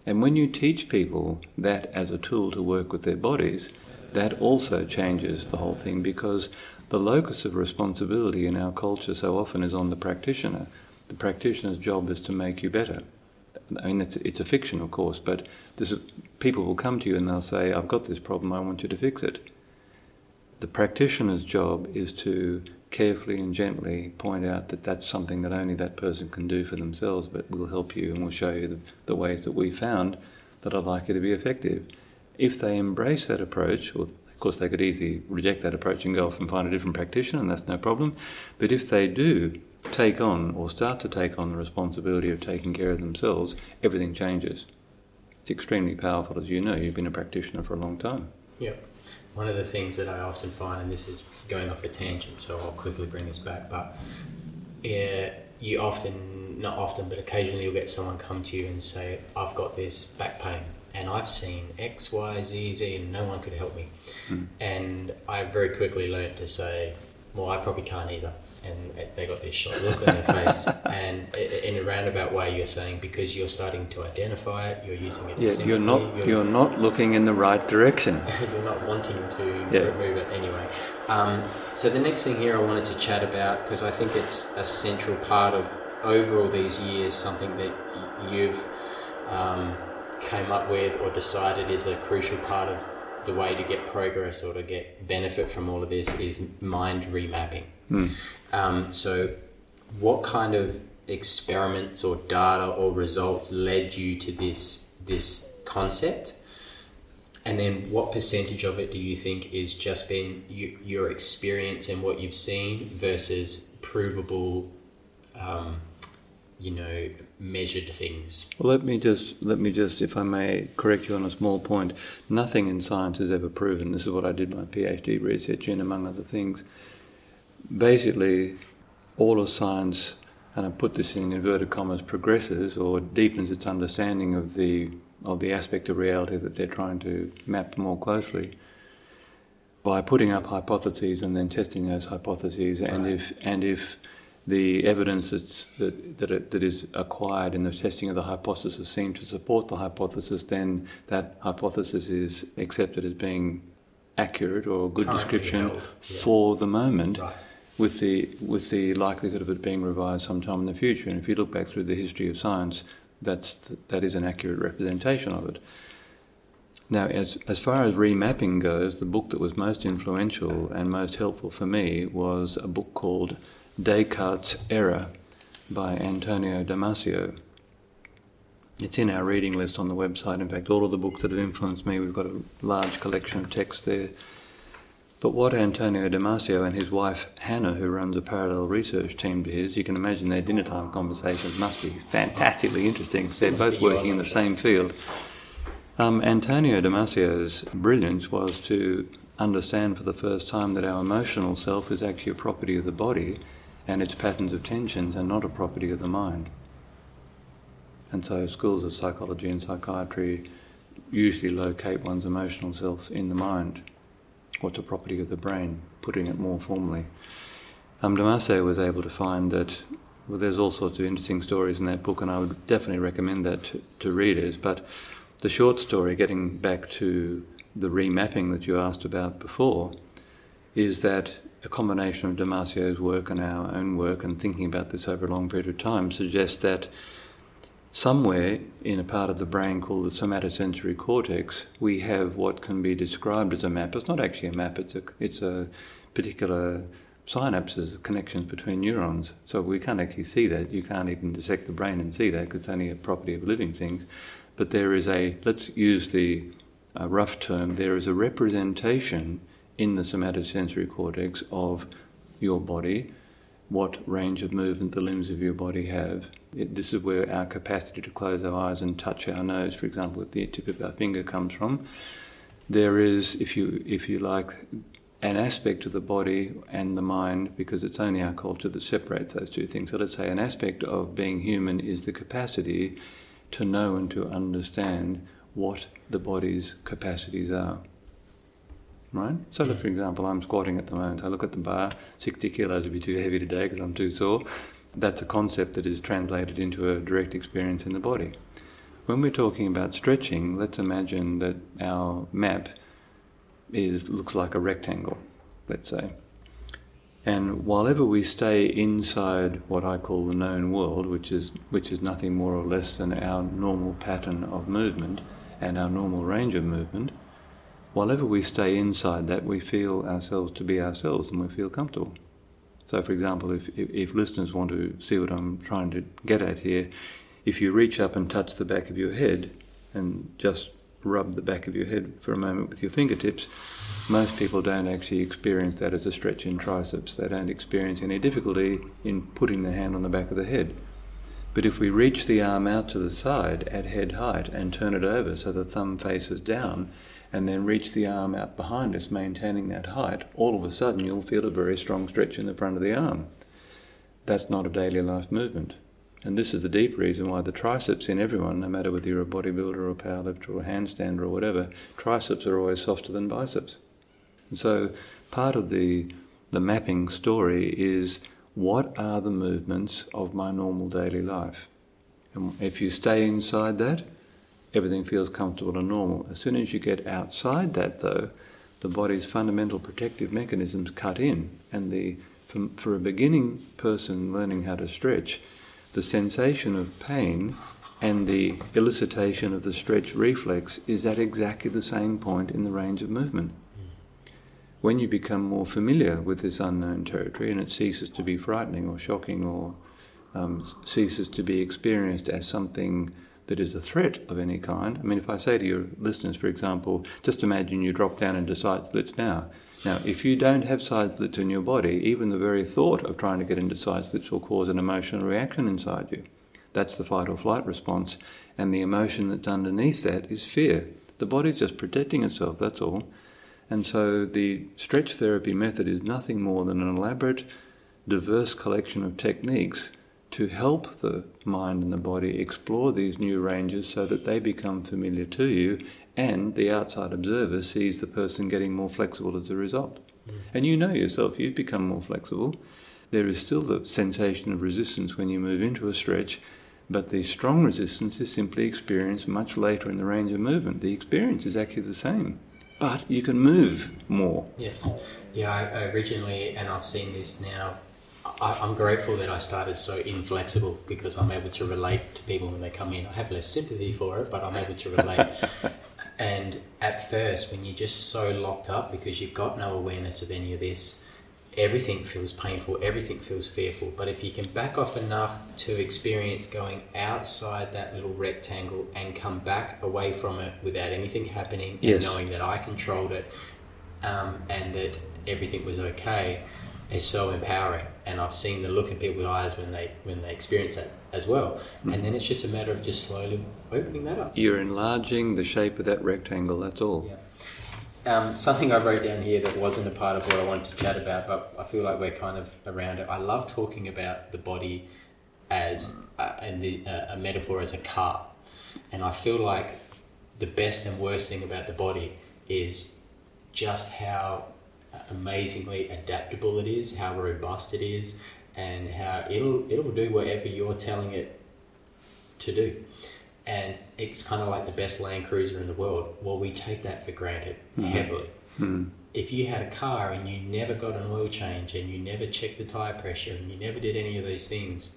And when you teach people that as a tool to work with their bodies, that also changes the whole thing because the locus of responsibility in our culture so often is on the practitioner. The practitioner's job is to make you better. I mean, it's, it's a fiction, of course, but this is, people will come to you and they'll say, I've got this problem, I want you to fix it. The practitioner's job is to carefully and gently point out that that's something that only that person can do for themselves, but we'll help you and we'll show you the, the ways that we found that are likely to be effective. If they embrace that approach, of course, they could easily reject that approach and go off and find a different practitioner, and that's no problem. But if they do take on or start to take on the responsibility of taking care of themselves, everything changes. It's extremely powerful, as you know. You've been a practitioner for a long time. Yeah. One of the things that I often find, and this is going off a tangent, so I'll quickly bring this back, but yeah, you often, not often, but occasionally you'll get someone come to you and say, I've got this back pain and I've seen X, Y, Z, Z, and no one could help me. Mm. And I very quickly learned to say, well, I probably can't either. And they got this short look on their face. And in a roundabout way, you're saying because you're starting to identify it, you're using it. Yeah, as you're not you're not looking in the right direction. you're not wanting to Yeah. remove it anyway. Um, so the next thing here I wanted to chat about because I think it's a central part of over all these years something that you've um, came up with or decided is a crucial part of the way to get progress or to get benefit from all of this is mind remapping. Hmm. Um, so, what kind of experiments or data or results led you to this this concept? And then, what percentage of it do you think is just been you, your experience and what you've seen versus provable, um, you know, measured things? Well, let me just let me just, if I may, correct you on a small point. Nothing in science is ever proven. This is what I did my PhD research in, among other things. Basically, all of science, and I put this in inverted commas, progresses or deepens its understanding of the of the aspect of reality that they're trying to map more closely by putting up hypotheses and then testing those hypotheses. And if and if the evidence that's, that that, it, that is acquired in the testing of the hypothesis seems to support the hypothesis, then that hypothesis is accepted as being accurate or a good Currently description held, yeah. for the moment Right. with the with the likelihood of it being revised sometime in the future. And if you look back through the history of science, that's that is an accurate representation of it. Now, as as far as remapping goes, the book that was most influential and most helpful for me was a book called Descartes' Error by Antonio Damasio. It's in our reading list on the website. In fact, all of the books that have influenced me, we've got a large collection of texts there. But what Antonio Damasio and his wife Hanna, who runs a parallel research team to his, you can imagine their dinner time conversations must be fantastically interesting. They're both working in the same field. Um, Antonio Damasio's brilliance was to understand for the first time that our emotional self is actually a property of the body and its patterns of tensions are not a property of the mind. And so schools of psychology and psychiatry usually locate one's emotional self in the mind. What's a property of the brain, putting it more formally. um, Damasio was able to find that well, there's all sorts of interesting stories in that book, and I would definitely recommend that to, to readers. But the short story, getting back to the remapping that you asked about before, is that a combination of Damasio's work and our own work, and thinking about this over a long period of time, suggests that somewhere in a part of the brain called the somatosensory cortex, we have what can be described as a map. It's not actually a map, it's a, it's a particular synapses, connections between neurons. So we can't actually see that. You can't even dissect the brain and see that because it's only a property of living things. But there is a, let's use the uh, rough term, there is a representation in the somatosensory cortex of your body, what range of movement the limbs of your body have. It, this is where our capacity to close our eyes and touch our nose, for example, with the tip of our finger comes from. There is, if you if you like, an aspect of the body and the mind, because it's only our culture that separates those two things. So let's say an aspect of being human is the capacity to know and to understand what the body's capacities are. Right? So, yeah. for example, I'm squatting at the moment. I look at the bar, 60 kilos would be too heavy today because I'm too sore. That's a concept that is translated into a direct experience in the body. When we're talking about stretching, let's imagine that our map is looks like a rectangle, let's say. And while ever we stay inside what I call the known world, which is which is nothing more or less than our normal pattern of movement and our normal range of movement, while ever we stay inside that, we feel ourselves to be ourselves and we feel comfortable. So, for example, if, if, if listeners want to see what I'm trying to get at here, if you reach up and touch the back of your head and just rub the back of your head for a moment with your fingertips, most people don't actually experience that as a stretch in triceps. They don't experience any difficulty in putting the hand on the back of the head. But if we reach the arm out to the side at head height and turn it over so the thumb faces down, and then reach the arm out behind us, maintaining that height, all of a sudden you'll feel a very strong stretch in the front of the arm. That's not a daily life movement. And this is the deep reason why the triceps in everyone, no matter whether you're a bodybuilder or a powerlifter or a handstander or whatever, triceps are always softer than biceps. And so part of the, the mapping story is what are the movements of my normal daily life? And if you stay inside that, everything feels comfortable and normal. As soon as you get outside that, though, the body's fundamental protective mechanisms cut in, and the for, for a beginning person learning how to stretch, the sensation of pain and the elicitation of the stretch reflex is at exactly the same point in the range of movement. When you become more familiar with this unknown territory and it ceases to be frightening or shocking or um, ceases to be experienced as something that is a threat of any kind. I mean, if I say to your listeners, for example, just imagine you drop down into side splits now. Now, if you don't have side splits in your body, even the very thought of trying to get into side splits will cause an emotional reaction inside you. That's the fight or flight response. And the emotion that's underneath that is fear. The body's just protecting itself, that's all. And so the stretch therapy method is nothing more than an elaborate, diverse collection of techniques to help the mind and the body explore these new ranges so that they become familiar to you and the outside observer sees the person getting more flexible as a result. Mm. And you know yourself, you've become more flexible. There is still the sensation of resistance when you move into a stretch, but the strong resistance is simply experienced much later in the range of movement. The experience is actually the same, but you can move more. Yes. Yeah, I, originally, and I've seen this now I, am grateful that I started so inflexible because I'm able to relate to people when they come in. I have less sympathy for it, but I'm able to relate. And at first, when you're just so locked up because you've got no awareness of any of this, everything feels painful, everything feels fearful. But if you can back off enough to experience going outside that little rectangle and come back away from it without anything happening yes. and knowing that I controlled it um, and that everything was okay, is so empowering. And I've seen the look in people's eyes when they when they experience that as well. Mm. And then it's just a matter of just slowly opening that up. You're enlarging the shape of that rectangle, that's all. Yeah. Um, something I wrote down here that wasn't a part of what I wanted to chat about, but I feel like we're kind of around it. I love talking about the body as a, and the, uh, a metaphor as a car, and I feel like the best and worst thing about the body is just how amazingly adaptable it is, how robust it is, and how it'll it'll do whatever you're telling it to do. And it's kind of like the best Land Cruiser in the world. Well, we take that for granted mm-hmm. heavily. Mm-hmm. If you had a car and you never got an oil change and you never checked the tire pressure and you never did any of those things,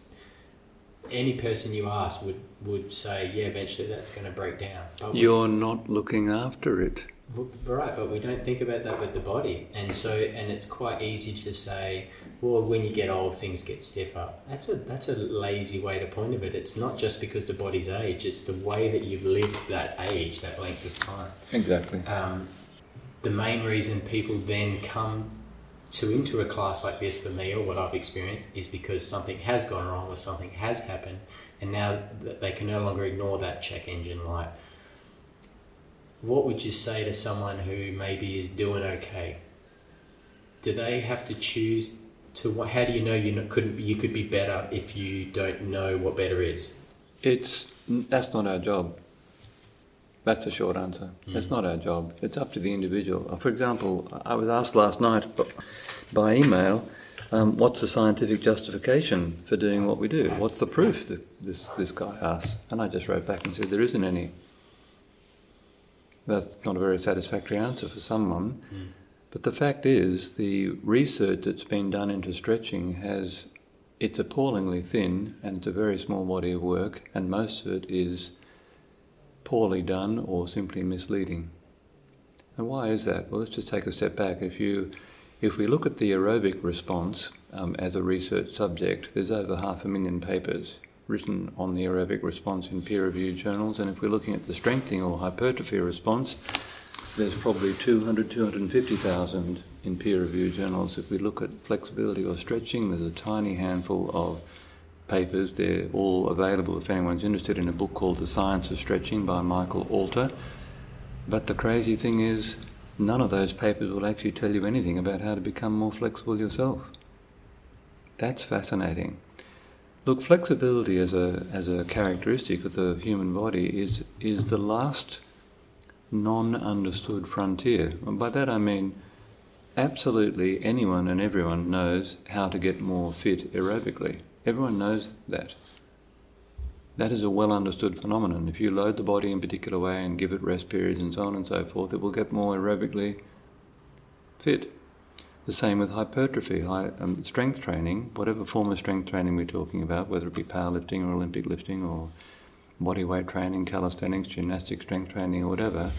any person you ask would, would say, yeah, eventually that's going to break down. But You're not looking after it. Right, but we don't think about that with the body. And so, and it's quite easy to say, well, when you get old, things get stiffer. That's a, that's a lazy way to point of it. It's not just because the body's age, it's the way that you've lived that age, that length of time. Exactly. Um, the main reason people then come to into a class like this for me or what I've experienced is because something has gone wrong or something has happened and now they can no longer ignore that check engine light. What would you say to someone who maybe is doing okay? Do they have to choose to how do you know you couldn't you could be better if you don't know what better is? It's that's not our job. That's the short answer. Mm. It's not our job. It's up to the individual. Uh, for example, I was asked last night by email, um, what's the scientific justification for doing what we do? What's the proof that this, this guy asked? And I just wrote back and said, there isn't any. That's not a very satisfactory answer for someone. Mm. But the fact is, the research that's been done into stretching has, it's appallingly thin and it's a very small body of work, and most of it is poorly done or simply misleading. And why is that? Well, let's just take a step back. If you, if we look at the aerobic response um, as a research subject, there's over half a million papers written on the aerobic response in peer-reviewed journals. And if we're looking at the strengthening or hypertrophy response, there's probably 200, 250,000 in peer-reviewed journals. If we look at flexibility or stretching, there's a tiny handful of papers. They're all available if anyone's interested in a book called The Science of Stretching by Michael Alter. But the crazy thing is, none of those papers will actually tell you anything about how to become more flexible yourself. That's fascinating. Look, flexibility as a, as a characteristic of the human body is, is the last non understood frontier. And by that I mean absolutely anyone and everyone knows how to get more fit aerobically. Everyone knows that. That is a well understood phenomenon. If you load the body in a particular way and give it rest periods and so on and so forth, it will get more aerobically fit. The same with hypertrophy, high, um, strength training, whatever form of strength training we're talking about, whether it be powerlifting or Olympic lifting or body weight training, calisthenics, gymnastic strength training, or whatever,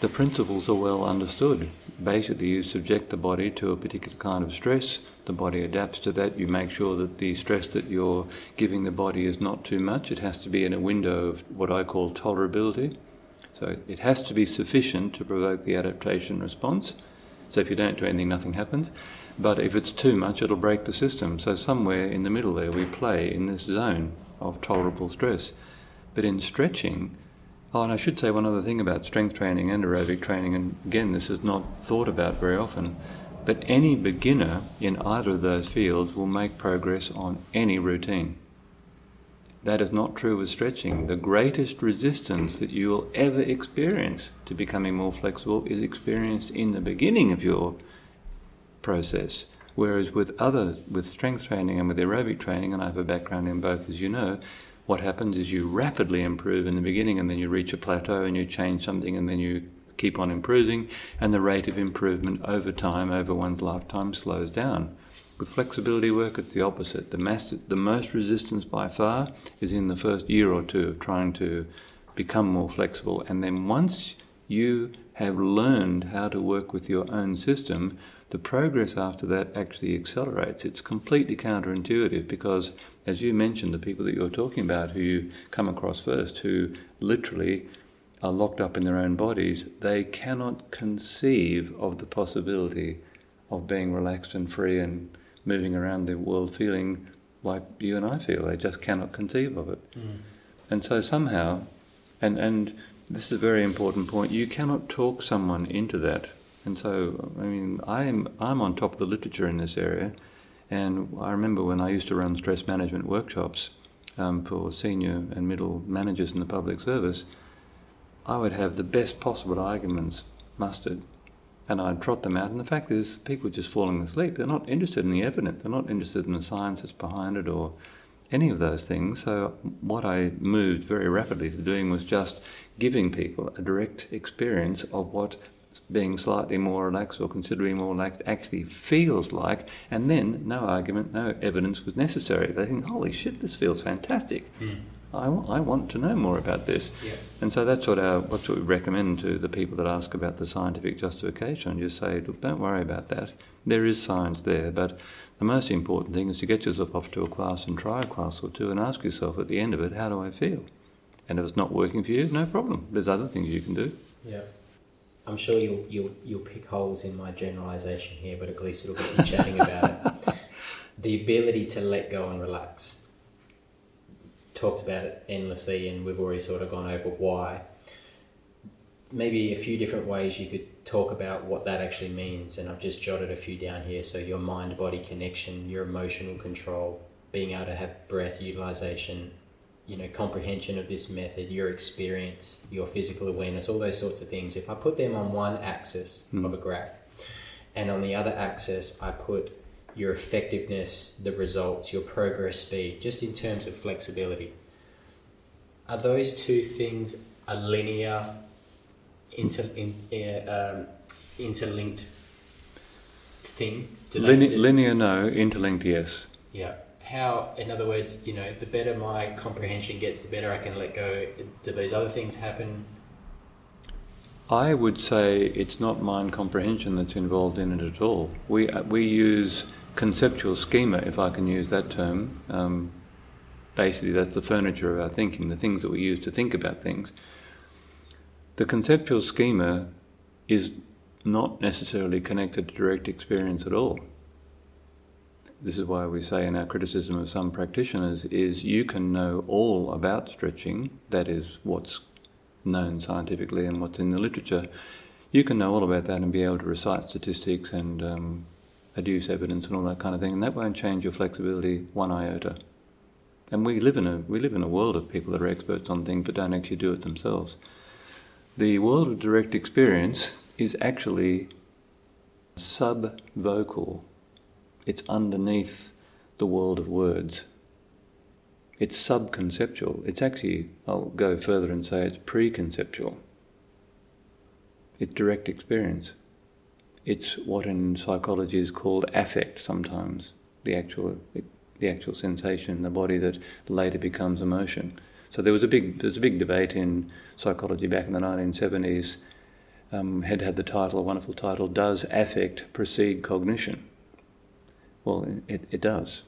the principles are well understood. Basically, you subject the body to a particular kind of stress, the body adapts to that, you make sure that the stress that you're giving the body is not too much. It has to be in a window of what I call tolerability. So it has to be sufficient to provoke the adaptation response. So if you don't do anything, nothing happens. But if it's too much, it'll break the system. So somewhere in the middle there, we play in this zone of tolerable stress. But in stretching, Oh, and I should say one other thing about strength training and aerobic training, and again, this is not thought about very often, but any beginner in either of those fields will make progress on any routine. That is not true with stretching. The greatest resistance that you will ever experience to becoming more flexible is experienced in the beginning of your process. Whereas with other, with strength training and with aerobic training, and I have a background in both, as you know, what happens is you rapidly improve in the beginning and then you reach a plateau and you change something and then you keep on improving and the rate of improvement over time, over one's lifetime, slows down. With flexibility work, it's the opposite. The, master, the most resistance by far is in the first year or two of trying to become more flexible. And then once you have learned how to work with your own system, the progress after that actually accelerates. It's completely counterintuitive because, as you mentioned, the people that you're talking about who you come across first, who literally are locked up in their own bodies, they cannot conceive of the possibility of being relaxed and free and moving around the world feeling like you and I feel. They just cannot conceive of it. Mm. And so somehow, and, and this is a very important point, you cannot talk someone into that and so, I mean, I'm, I'm on top of the literature in this area. And I remember when I used to run stress management workshops um, for senior and middle managers in the public service, I would have the best possible arguments mustered and I'd trot them out. And the fact is, people are just falling asleep. They're not interested in the evidence. They're not interested in the science that's behind it or any of those things. So what I moved very rapidly to doing was just giving people a direct experience of what being slightly more relaxed or considerably more relaxed actually feels like, and then no argument, no evidence was necessary. They think, holy shit, this feels fantastic. Mm. I, I want to know more about this. Yeah. And so that's what, our, what we recommend to the people that ask about the scientific justification. You say, look, don't worry about that. There is science there, but the most important thing is to get yourself off to a class and try a class or two and ask yourself at the end of it, how do I feel? And if it's not working for you, no problem. There's other things you can do. Yeah. I'm sure you'll you'll you'll pick holes in my generalisation here, but at least it'll get you chatting about it. The ability to let go and relax. Talked about it endlessly, and we've already sort of gone over why. Maybe a few different ways you could talk about what that actually means, and I've just jotted a few down here. So your mind body connection, your emotional control, being able to have breath utilization, you know comprehension of this method your experience your physical awareness all those sorts of things if i put them on one axis mm. of a graph and on the other axis i put your effectiveness the results your progress speed just in terms of flexibility are those two things a linear inter, in, uh, um, interlinked thing Line- linear no interlinked yes yeah how, in other words, you know, the better my comprehension gets, the better I can let go. Do those other things happen? I would say it's not mind comprehension that's involved in it at all. We uh, we use conceptual schema, if I can use that term. Um, basically, that's the furniture of our thinking, the things that we use to think about things. The conceptual schema is not necessarily connected to direct experience at all this is why we say in our criticism of some practitioners is you can know all about stretching, that is what's known scientifically and what's in the literature. You can know all about that and be able to recite statistics and um, adduce evidence and all that kind of thing, and that won't change your flexibility one iota. And we live in a we live in a world of people that are experts on things but don't actually do it themselves. The world of direct experience is actually sub-vocal it's underneath the world of words. It's subconceptual. It's actually, I'll go further and say it's preconceptual. It's direct experience. It's what in psychology is called affect sometimes, the actual, the actual sensation in the body that later becomes emotion. So there was a big, there was a big debate in psychology back in the 1970s. Um, had had the title, a wonderful title, Does Affect Precede Cognition? Well, it, it does.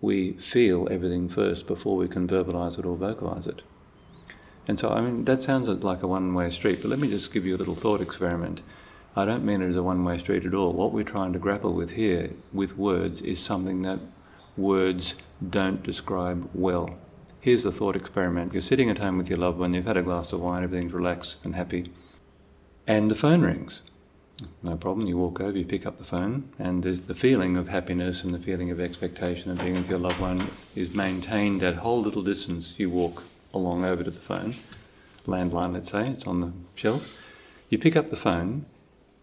We feel everything first before we can verbalize it or vocalize it. And so, I mean, that sounds like a one way street, but let me just give you a little thought experiment. I don't mean it as a one way street at all. What we're trying to grapple with here, with words, is something that words don't describe well. Here's the thought experiment. You're sitting at home with your loved one, you've had a glass of wine, everything's relaxed and happy, and the phone rings. No problem. You walk over, you pick up the phone, and there's the feeling of happiness and the feeling of expectation of being with your loved one is maintained that whole little distance you walk along over to the phone, landline, let's say, it's on the shelf. You pick up the phone,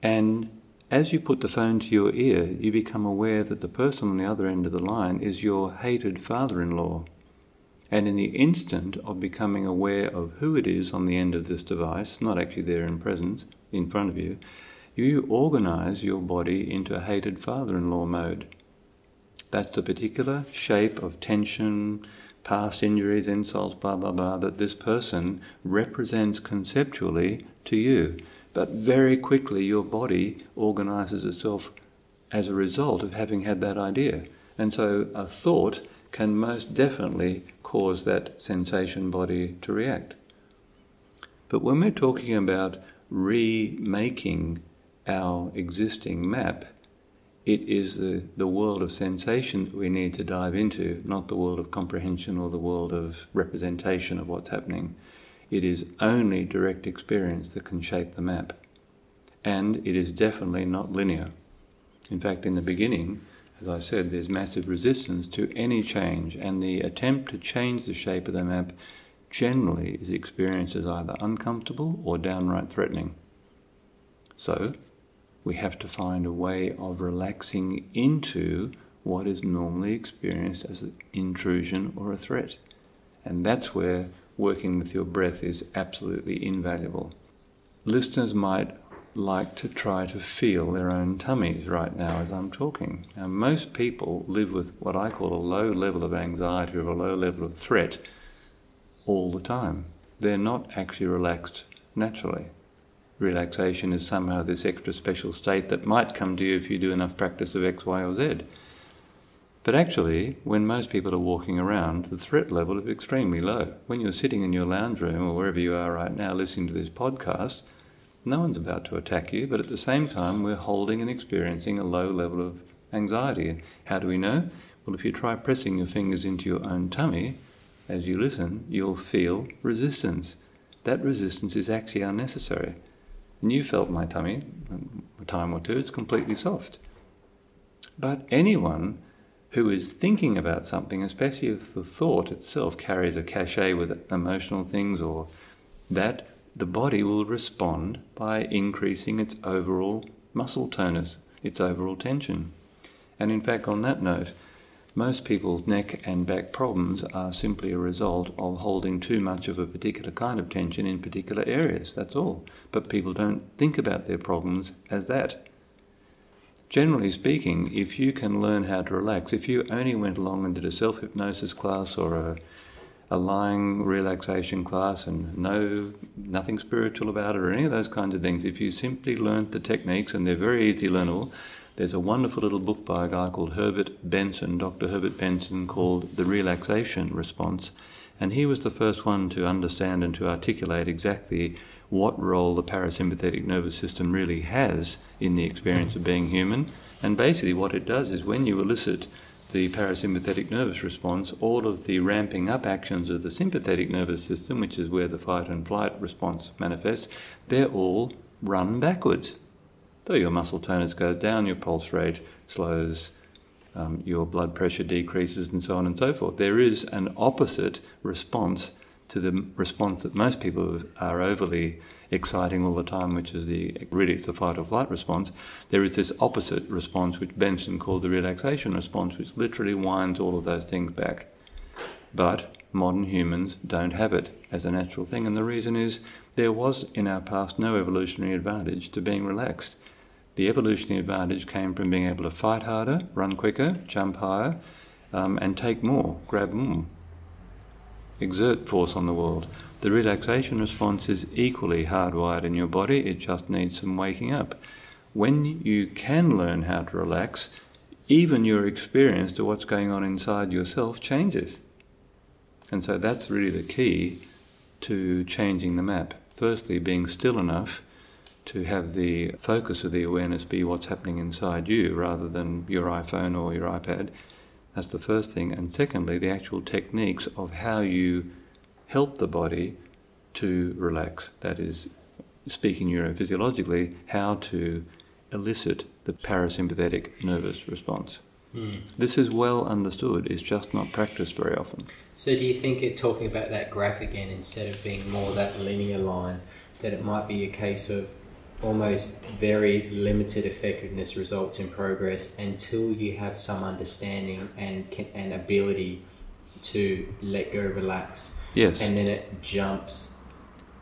and as you put the phone to your ear, you become aware that the person on the other end of the line is your hated father in law. And in the instant of becoming aware of who it is on the end of this device, not actually there in presence, in front of you, you organize your body into a hated father in law mode. That's the particular shape of tension, past injuries, insults, blah, blah, blah, that this person represents conceptually to you. But very quickly, your body organizes itself as a result of having had that idea. And so a thought can most definitely cause that sensation body to react. But when we're talking about remaking our existing map, it is the, the world of sensation that we need to dive into, not the world of comprehension or the world of representation of what's happening. It is only direct experience that can shape the map. And it is definitely not linear. In fact, in the beginning, as I said, there's massive resistance to any change, and the attempt to change the shape of the map generally is experienced as either uncomfortable or downright threatening. So, We have to find a way of relaxing into what is normally experienced as an intrusion or a threat. And that's where working with your breath is absolutely invaluable. Listeners might like to try to feel their own tummies right now as I'm talking. Now, most people live with what I call a low level of anxiety or a low level of threat all the time. They're not actually relaxed naturally. Relaxation is somehow this extra special state that might come to you if you do enough practice of X, Y, or Z. But actually, when most people are walking around, the threat level is extremely low. When you're sitting in your lounge room or wherever you are right now listening to this podcast, no one's about to attack you, but at the same time, we're holding and experiencing a low level of anxiety. And how do we know? Well, if you try pressing your fingers into your own tummy as you listen, you'll feel resistance. That resistance is actually unnecessary. And you felt my tummy a time or two, it's completely soft. But anyone who is thinking about something, especially if the thought itself carries a cachet with emotional things or that, the body will respond by increasing its overall muscle tonus, its overall tension. And in fact, on that note, most people's neck and back problems are simply a result of holding too much of a particular kind of tension in particular areas, that's all. But people don't think about their problems as that. Generally speaking, if you can learn how to relax, if you only went along and did a self hypnosis class or a, a lying relaxation class and no nothing spiritual about it or any of those kinds of things, if you simply learnt the techniques and they're very easy learnable, there's a wonderful little book by a guy called Herbert Benson, Dr. Herbert Benson, called The Relaxation Response. And he was the first one to understand and to articulate exactly what role the parasympathetic nervous system really has in the experience of being human. And basically, what it does is when you elicit the parasympathetic nervous response, all of the ramping up actions of the sympathetic nervous system, which is where the fight and flight response manifests, they're all run backwards. So your muscle tonus goes down, your pulse rate slows, um, your blood pressure decreases, and so on and so forth. There is an opposite response to the response that most people are overly exciting all the time, which is the really it's the fight or flight response. There is this opposite response, which Benson called the relaxation response, which literally winds all of those things back. But modern humans don't have it as a natural thing, and the reason is there was in our past no evolutionary advantage to being relaxed. The evolutionary advantage came from being able to fight harder, run quicker, jump higher, um, and take more, grab more exert force on the world. The relaxation response is equally hardwired in your body, it just needs some waking up. When you can learn how to relax, even your experience to what's going on inside yourself changes. And so that's really the key to changing the map. Firstly, being still enough to have the focus of the awareness be what's happening inside you rather than your iPhone or your iPad. That's the first thing. And secondly, the actual techniques of how you help the body to relax. That is, speaking neurophysiologically, how to elicit the parasympathetic nervous response. Mm. This is well understood, it's just not practiced very often. So, do you think it talking about that graph again instead of being more that linear line, that it might be a case of almost very limited effectiveness results in progress until you have some understanding and can, and ability to let go, relax. Yes. And then it jumps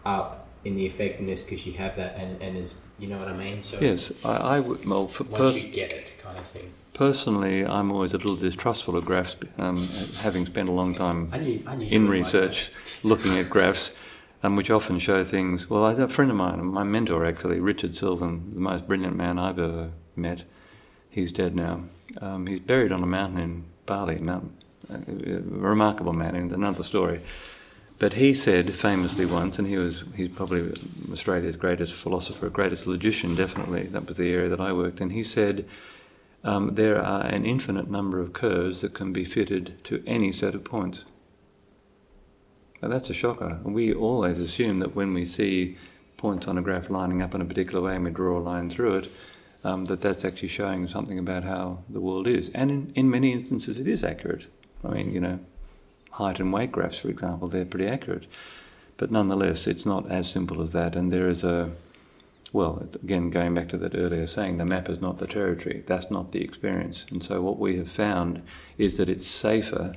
up in the effectiveness because you have that and, and is you know what I mean. So yes, I, I would well for once pers- you get it kind of thing. Personally, I'm always a little distrustful of graphs, um, having spent a long time I knew, I knew in research like looking at graphs um, which often show things. Well, a friend of mine, my mentor actually, Richard Sylvan, the most brilliant man I've ever met. He's dead now. Um, he's buried on a mountain in Bali, mountain, a remarkable man, and another story. But he said famously once, and he was he's probably Australia's greatest philosopher, greatest logician, definitely. That was the area that I worked in. He said, um, there are an infinite number of curves that can be fitted to any set of points. Now that's a shocker. We always assume that when we see points on a graph lining up in a particular way and we draw a line through it, um, that that's actually showing something about how the world is. And in, in many instances, it is accurate. I mean, you know, height and weight graphs, for example, they're pretty accurate. But nonetheless, it's not as simple as that. And there is a, well, again, going back to that earlier saying, the map is not the territory. That's not the experience. And so, what we have found is that it's safer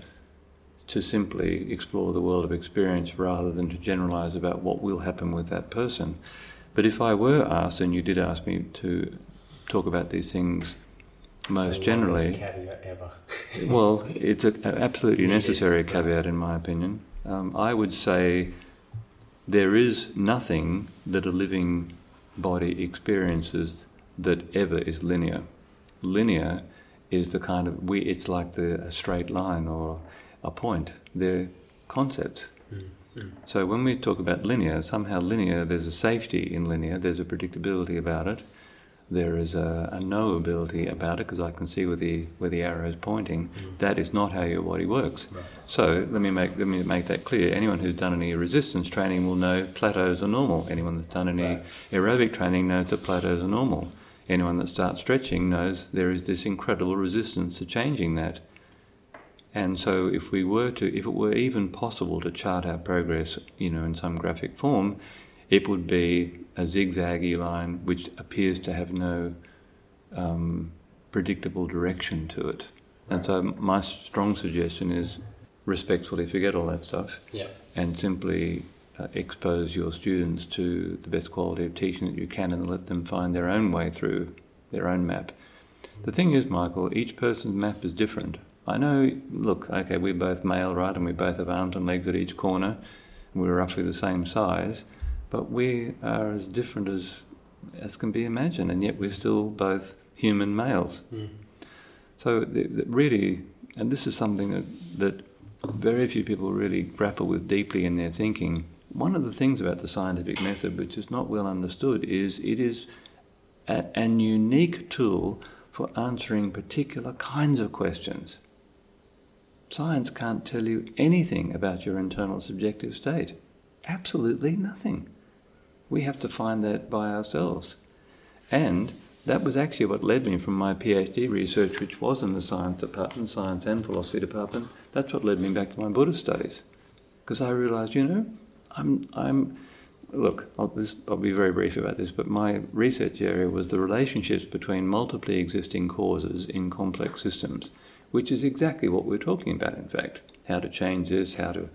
to simply explore the world of experience rather than to generalize about what will happen with that person. But if I were asked, and you did ask me to talk about these things most So generally, caveat ever. well, it's an absolutely necessary caveat, in my opinion. Um, I would say there is nothing that a living body experiences that ever is linear. Linear is the kind of we. It's like the a straight line or a point. They're concepts. Mm, mm. So when we talk about linear, somehow linear, there's a safety in linear. There's a predictability about it. There is a, a knowability about it because I can see where the where the arrow is pointing. Mm. That is not how your body works. Right. So let me make let me make that clear. Anyone who's done any resistance training will know plateaus are normal. Anyone that's done any Right. aerobic training knows that plateaus are normal. Anyone that starts stretching knows there is this incredible resistance to changing that. And so, if we were to, if it were even possible to chart our progress, you know, in some graphic form, it would be a zigzaggy line which appears to have no um, predictable direction to it. And so, my strong suggestion is respectfully forget all that stuff Yeah. and simply uh, expose your students to the best quality of teaching that you can and let them find their own way through their own map. The thing is, Michael, each person's map is different. I know, look, okay, we're both male, right, and we both have arms and legs at each corner, and we're roughly the same size, but we are as different as, as can be imagined, and yet we're still both human males. Mm. So, the, the really, and this is something that, that very few people really grapple with deeply in their thinking. One of the things about the scientific method, which is not well understood, is it is a, an unique tool for answering particular kinds of questions. Science can't tell you anything about your internal subjective state. Absolutely nothing. We have to find that by ourselves. And that was actually what led me from my PhD research, which was in the science department, science and philosophy department. That's what led me back to my Buddhist studies, because I realised, you know, I'm, I'm. Look, I'll, this, I'll be very brief about this, but my research area was the relationships between multiply existing causes in complex systems, which is exactly what we're talking about. In fact, how to change this, how to,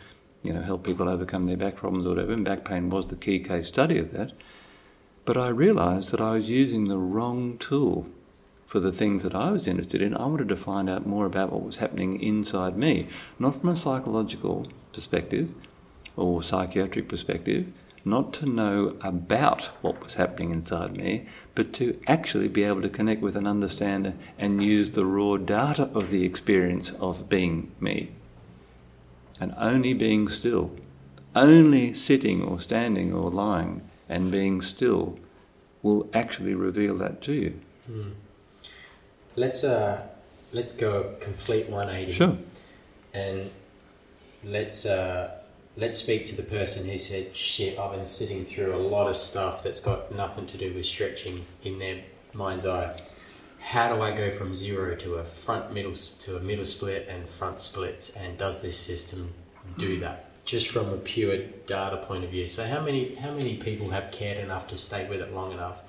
you know, help people overcome their back problems or whatever. And back pain was the key case study of that. But I realised that I was using the wrong tool for the things that I was interested in. I wanted to find out more about what was happening inside me, not from a psychological perspective or psychiatric perspective, not to know about what was happening inside me, but to actually be able to connect with and understand and use the raw data of the experience of being me. And only being still, only sitting or standing or lying and being still will actually reveal that to you. Mm. Let's uh, let's go complete 180. Sure. And let's uh, let's speak to the person who said, "Shit, I've been sitting through a lot of stuff that's got nothing to do with stretching in their mind's eye. How do I go from zero to a front middle to a middle split and front splits? And does this system do that?" Just from a pure data point of view. So how many how many people have cared enough to stay with it long enough,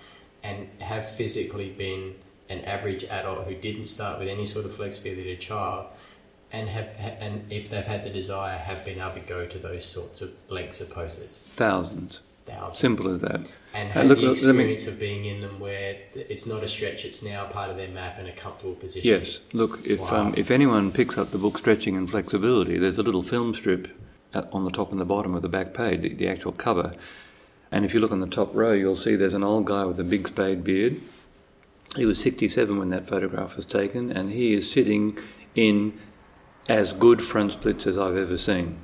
and have physically been an average adult who didn't start with any sort of flexibility to child, and have and if they've had the desire, have been able to go to those sorts of lengths of poses, Thousands. thousands, Simple as that. and Uh, have look, the look, me- experience of being in them where it's not a stretch; it's now part of their map and a comfortable position. Yes. Look, if um, if anyone picks up the book Stretching and Flexibility, there's a little film strip at, on the top and the bottom of the back page, the, the actual cover. And if you look on the top row, you'll see there's an old guy with a big spade beard. He was 67 when that photograph was taken, and he is sitting in as good front splits as I've ever seen.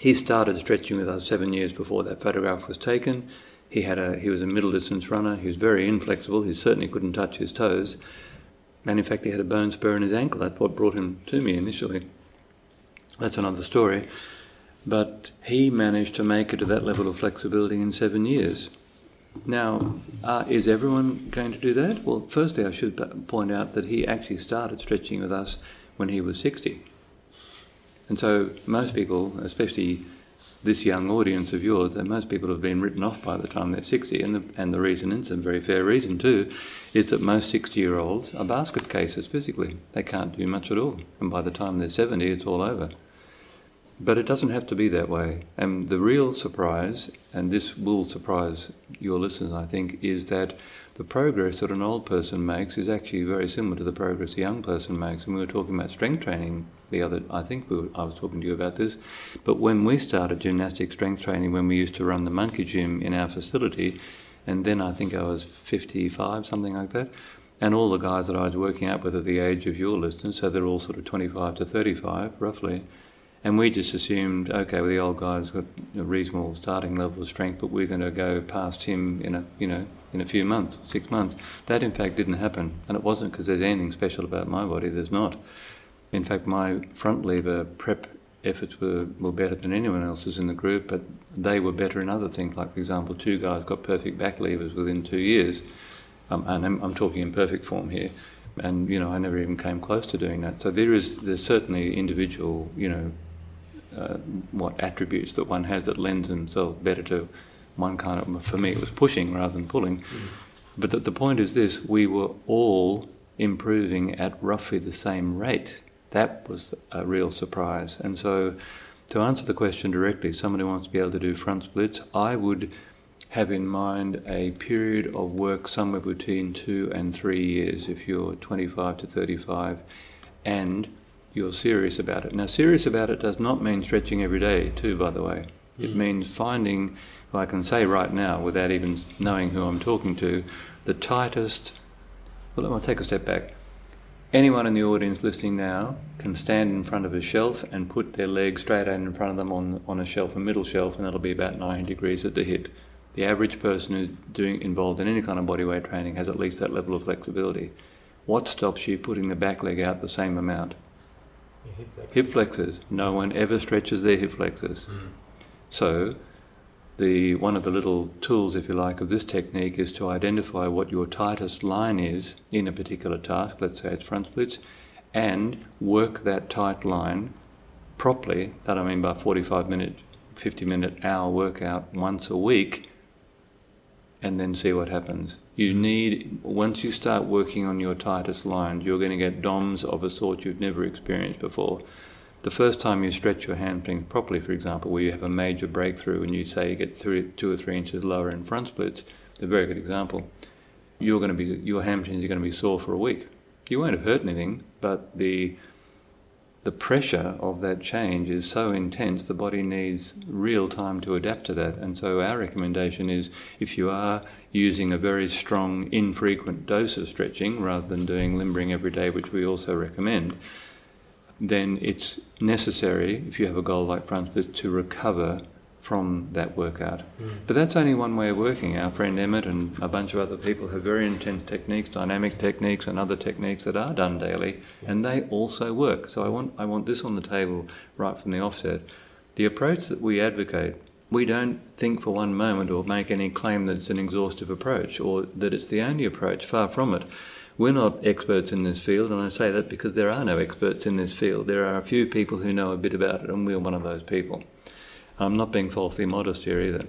He started stretching with us seven years before that photograph was taken. He had a he was a middle distance runner. He was very inflexible. He certainly couldn't touch his toes, and in fact, he had a bone spur in his ankle. That's what brought him to me initially. That's another story. But he managed to make it to that level of flexibility in seven years. Now, uh, is everyone going to do that? Well, firstly, I should point out that he actually started stretching with us when he was 60. And so most people, especially this young audience of yours, and most people have been written off by the time they're 60, and the, and the reason, and it's a very fair reason too, is that most 60 year olds are basket cases physically. They can't do much at all, and by the time they're 70, it's all over. But it doesn't have to be that way. And the real surprise, and this will surprise your listeners, I think, is that the progress that an old person makes is actually very similar to the progress a young person makes. And we were talking about strength training the other, I think we were, I was talking to you about this. But when we started gymnastic strength training, when we used to run the monkey gym in our facility, and then I think I was 55, something like that. And all the guys that I was working out with at the age of your listeners, so they're all sort of 25 to 35, roughly and we just assumed, okay, well, the old guy's got a reasonable starting level of strength, but we're going to go past him in a, you know, in a few months, six months. That, in fact, didn't happen, and it wasn't because there's anything special about my body. There's not. In fact, my front lever prep efforts were, were better than anyone else's in the group, but they were better in other things. Like, for example, two guys got perfect back levers within two years, um, and I'm, I'm talking in perfect form here and you know I never even came close to doing that. So there is there's certainly individual you know uh, what attributes that one has that lends themselves better to one kind of. For me, it was pushing rather than pulling. Mm. But the, the point is this: we were all improving at roughly the same rate. That was a real surprise. And so, to answer the question directly, somebody wants to be able to do front splits. I would have in mind a period of work somewhere between two and three years if you're 25 to 35, and you're serious about it. Now, serious about it does not mean stretching every day, too, by the way. Mm. It means finding, well, I can say right now, without even knowing who I'm talking to, the tightest. Well, I'll take a step back. Anyone in the audience listening now can stand in front of a shelf and put their leg straight out in front of them on, on a shelf, a middle shelf, and that'll be about 90 degrees at the hip. The average person who's doing involved in any kind of bodyweight training has at least that level of flexibility. What stops you putting the back leg out the same amount? Hip flexors. Hip flexors. No one ever stretches their hip flexors. Mm. So, the one of the little tools, if you like, of this technique is to identify what your tightest line is in a particular task. Let's say it's front splits, and work that tight line properly. That I mean by 45 minute, 50 minute, hour workout once a week, and then see what happens. You need, once you start working on your tightest lines, you're going to get DOMs of a sort you've never experienced before. The first time you stretch your hamstring properly, for example, where you have a major breakthrough and you say you get three, two or three inches lower in front splits, a very good example. You're going to be, your hamstrings are going to be sore for a week. You won't have hurt anything, but the the pressure of that change is so intense, the body needs real time to adapt to that. And so, our recommendation is if you are using a very strong, infrequent dose of stretching rather than doing limbering every day, which we also recommend, then it's necessary, if you have a goal like Francis, to recover from that workout. Mm. But that's only one way of working. Our friend Emmet and a bunch of other people have very intense techniques, dynamic techniques, and other techniques that are done daily, and they also work. So I want, I want this on the table right from the offset. The approach that we advocate, we don't think for one moment or make any claim that it's an exhaustive approach or that it's the only approach, far from it. We're not experts in this field, and I say that because there are no experts in this field. There are a few people who know a bit about it, and we're one of those people. I'm not being falsely modest here either.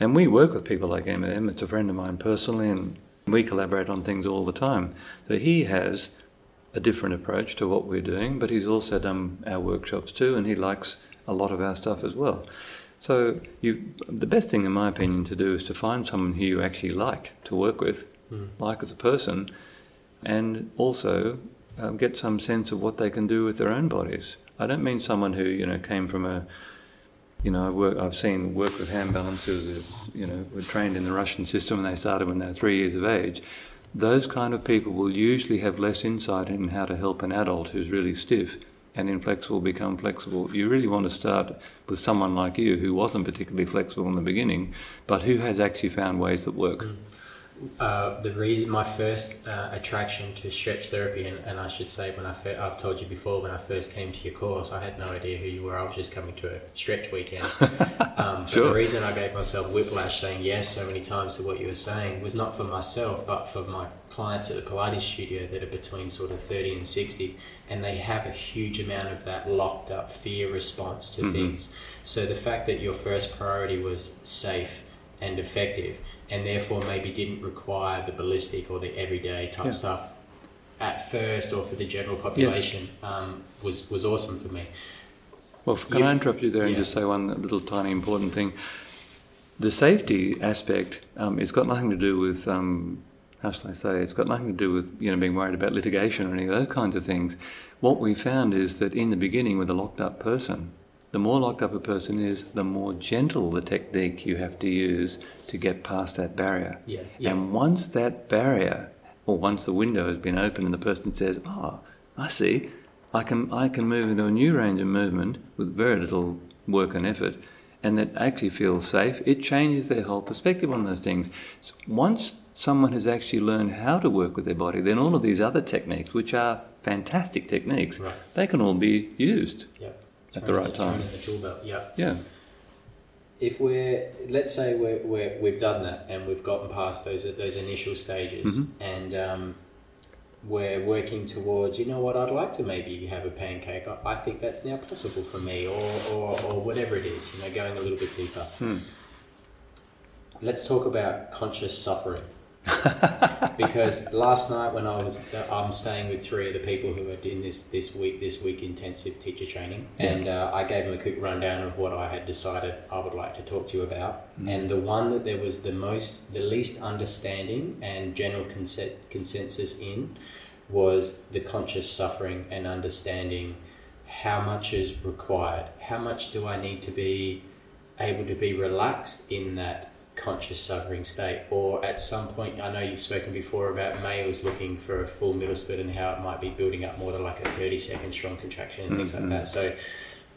And we work with people like Emmet. It's a friend of mine personally, and we collaborate on things all the time. So he has a different approach to what we're doing, but he's also done our workshops too, and he likes a lot of our stuff as well. So you, the best thing, in my opinion, to do is to find someone who you actually like to work with, mm. like as a person, and also um, get some sense of what they can do with their own bodies. I don't mean someone who you know came from a you know, work, I've seen work with hand balancers, you know, were trained in the Russian system and they started when they were three years of age. Those kind of people will usually have less insight in how to help an adult who's really stiff and inflexible become flexible. You really want to start with someone like you who wasn't particularly flexible in the beginning, but who has actually found ways that work. Mm. uh, the reason my first uh, attraction to stretch therapy, and, and I should say when I fir- I've told you before when I first came to your course, I had no idea who you were. I was just coming to a stretch weekend. Um, Sure. But the reason I gave myself whiplash saying yes so many times to what you were saying was not for myself, but for my clients at the Pilates studio that are between sort of thirty and sixty, and they have a huge amount of that locked up fear response to Mhm. things. So the fact that your first priority was safe and effective, and therefore maybe didn't require the ballistic or the everyday type Yeah. stuff at first or for the general population um, was was awesome for me. Well, can You've- I interrupt you there and yeah. just say one little tiny important thing? The safety aspect, um, it's got nothing to do with, um, how shall I say, it's got nothing to do with you know being worried about litigation or any of those kinds of things. What we found is that in the beginning with a locked up person, the more locked up a person is, the more gentle the technique you have to use to get past that barrier. Yeah, yeah. And once that barrier, or once the window has been opened and the person says, "Oh, I see, I can I can move into a new range of movement with very little work and effort," and that actually feels safe, it changes their whole perspective on those things. So once someone has actually learned how to work with their body, then all of these other techniques, which are fantastic techniques, Right. they can all be used. Yeah. At the right time. in the tool belt. Yeah. Yeah. If we're let's say we're, we're we've done that and we've gotten past those those initial stages Mhm. and um, we're working towards you know what I'd like to maybe have a pancake. I, I think that's now possible for me or, or or whatever it is. You know, going a little bit deeper. Hmm. Let's talk about conscious suffering. Because last night when I was, I'm staying with three of the people who are in this this week this week intensive teacher training, Yeah. and uh, I gave them a quick rundown of what I had decided I would like to talk to you about. Mm. And the one that there was the most, the least understanding and general conse- consensus in was the conscious suffering and understanding how much is required. How much do I need to be able to be relaxed in that conscious suffering state or at some point I know you've spoken before about males looking for a full middle split and how it might be building up more to like a 30 second strong contraction and things Mhm. like that so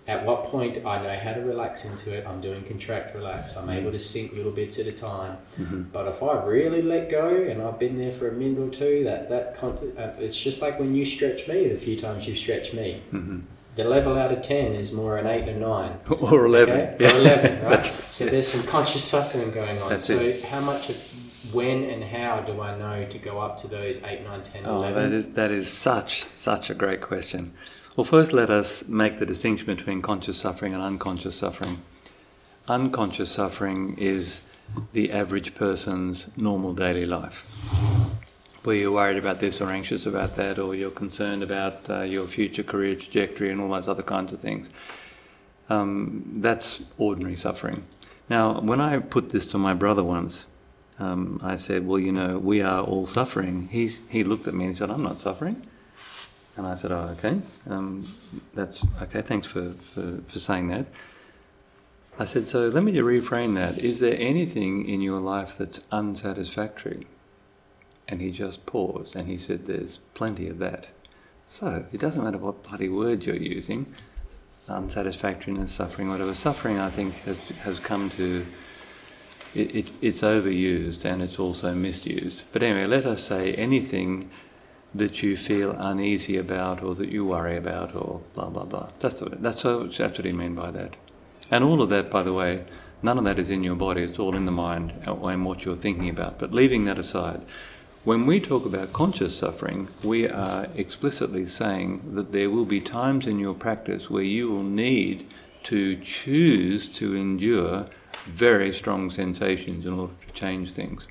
at what point I know how to relax into it I'm doing contract relax I'm able to sink little bits at a time Mhm. but if I really let go and I've been there for a minute or two that that con- uh, it's just like when you stretch me the few times you stretch stretched me Mhm. The level out of 10 is more an 8 or 9 Or 11. Okay? Or 11, right? So there's some conscious suffering going on. That's so it. how much of when and how do I know to go up to those 8, 9, 10, Oh, 11? that is that is such such a great question. Well, first let us make the distinction between conscious suffering and unconscious suffering. Unconscious suffering is the average person's normal daily life, where you're worried about this or anxious about that, or you're concerned about uh, your future career trajectory and all those other kinds of things. Um, that's ordinary suffering. Now, when I put this to my brother once, um, I said, "Well, you know, we are all suffering." He he looked at me and he said, "I'm not suffering," and I said, "Oh, okay, um, that's okay. Thanks for, for for saying that." I said, "So let me reframe that. Is there anything in your life that's unsatisfactory?" And he just paused and he said, "There's plenty of that." So it doesn't matter what bloody word you're using, unsatisfactoriness, suffering, whatever. Suffering, I think, has has come to it, it, it's overused and it's also misused. But anyway, let us say anything that you feel uneasy about or that you worry about or blah blah blah. That's what, that's what, that's what he meant by that. And all of that, by the way, none of that is in your body. It's all in the mind and what you're thinking about. But leaving that aside, when we talk about conscious suffering, we are explicitly saying that there will be times in your practice where you will need to choose to endure very strong sensations in order to change things.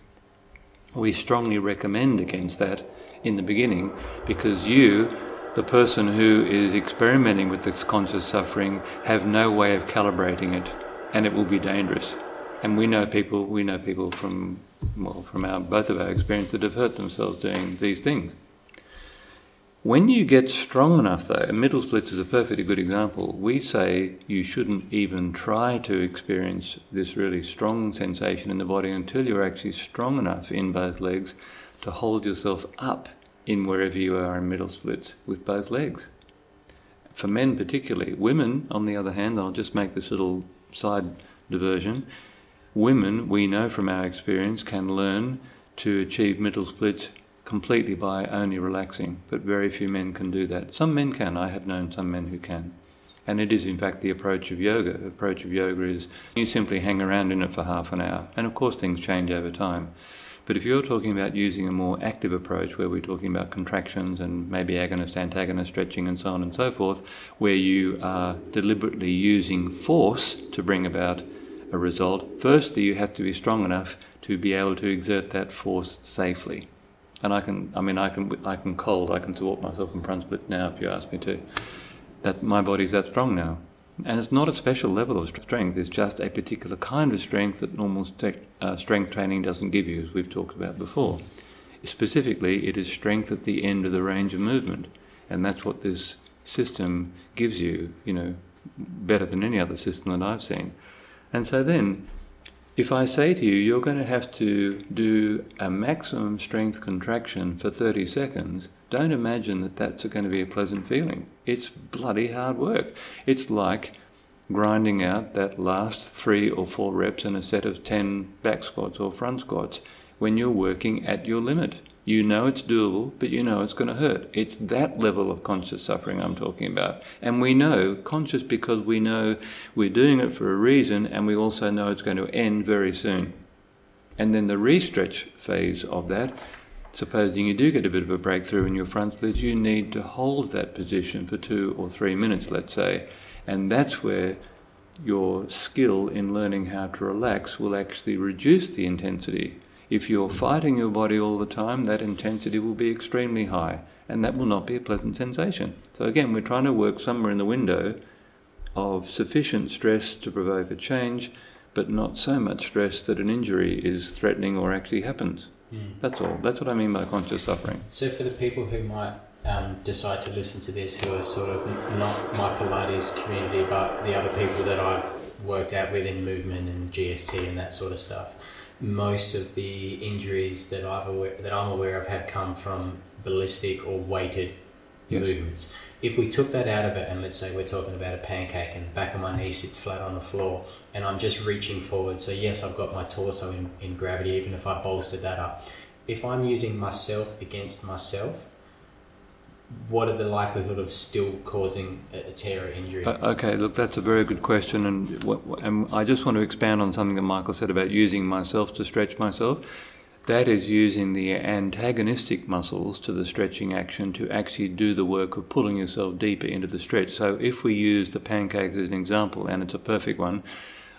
We strongly recommend against that in the beginning because you, the person who is experimenting with this conscious suffering, have no way of calibrating it and it will be dangerous. And we know people, we know people from, well, from our, both of our experience that have hurt themselves doing these things. When you get strong enough, though, and middle splits is a perfectly good example, we say you shouldn't even try to experience this really strong sensation in the body until you're actually strong enough in both legs to hold yourself up in wherever you are in middle splits with both legs. For men, particularly. Women, on the other hand, I'll just make this little side diversion. Women, we know from our experience, can learn to achieve middle splits completely by only relaxing, but very few men can do that. Some men can, I have known some men who can. And it is, in fact, the approach of yoga. The approach of yoga is you simply hang around in it for half an hour. And of course, things change over time. But if you're talking about using a more active approach, where we're talking about contractions and maybe agonist, antagonist stretching, and so on and so forth, where you are deliberately using force to bring about a result, firstly, you have to be strong enough to be able to exert that force safely. And I can, I mean, I can, I can cold, I can support myself in front splits now if you ask me to. That my body's that strong now. And it's not a special level of strength, it's just a particular kind of strength that normal uh, strength training doesn't give you, as we've talked about before. Specifically, it is strength at the end of the range of movement. And that's what this system gives you, you know, better than any other system that I've seen. And so then, if I say to you, you're going to have to do a maximum strength contraction for 30 seconds, don't imagine that that's going to be a pleasant feeling. It's bloody hard work. It's like grinding out that last three or four reps in a set of 10 back squats or front squats when you're working at your limit. You know it's doable, but you know it's going to hurt. It's that level of conscious suffering I'm talking about. And we know, conscious because we know we're doing it for a reason and we also know it's going to end very soon. And then the restretch phase of that, supposing you do get a bit of a breakthrough in your front splits, you need to hold that position for two or three minutes, let's say. And that's where your skill in learning how to relax will actually reduce the intensity if you're fighting your body all the time, that intensity will be extremely high, and that will not be a pleasant sensation. So, again, we're trying to work somewhere in the window of sufficient stress to provoke a change, but not so much stress that an injury is threatening or actually happens. Mm. That's all. That's what I mean by conscious suffering. So, for the people who might um, decide to listen to this who are sort of not my Pilates community, but the other people that I've worked out with in movement and GST and that sort of stuff, most of the injuries that I've aware, that I'm aware of have come from ballistic or weighted yes. movements. If we took that out of it, and let's say we're talking about a pancake, and the back of my knee sits flat on the floor, and I'm just reaching forward. So yes, I've got my torso in, in gravity, even if I bolstered that up. If I'm using myself against myself, what are the likelihood of still causing a, tear or injury? Uh, okay, look, that's a very good question, and, and I just want to expand on something that Michael said about using myself to stretch myself. That is using the antagonistic muscles to the stretching action to actually do the work of pulling yourself deeper into the stretch. So, if we use the pancake as an example, and it's a perfect one,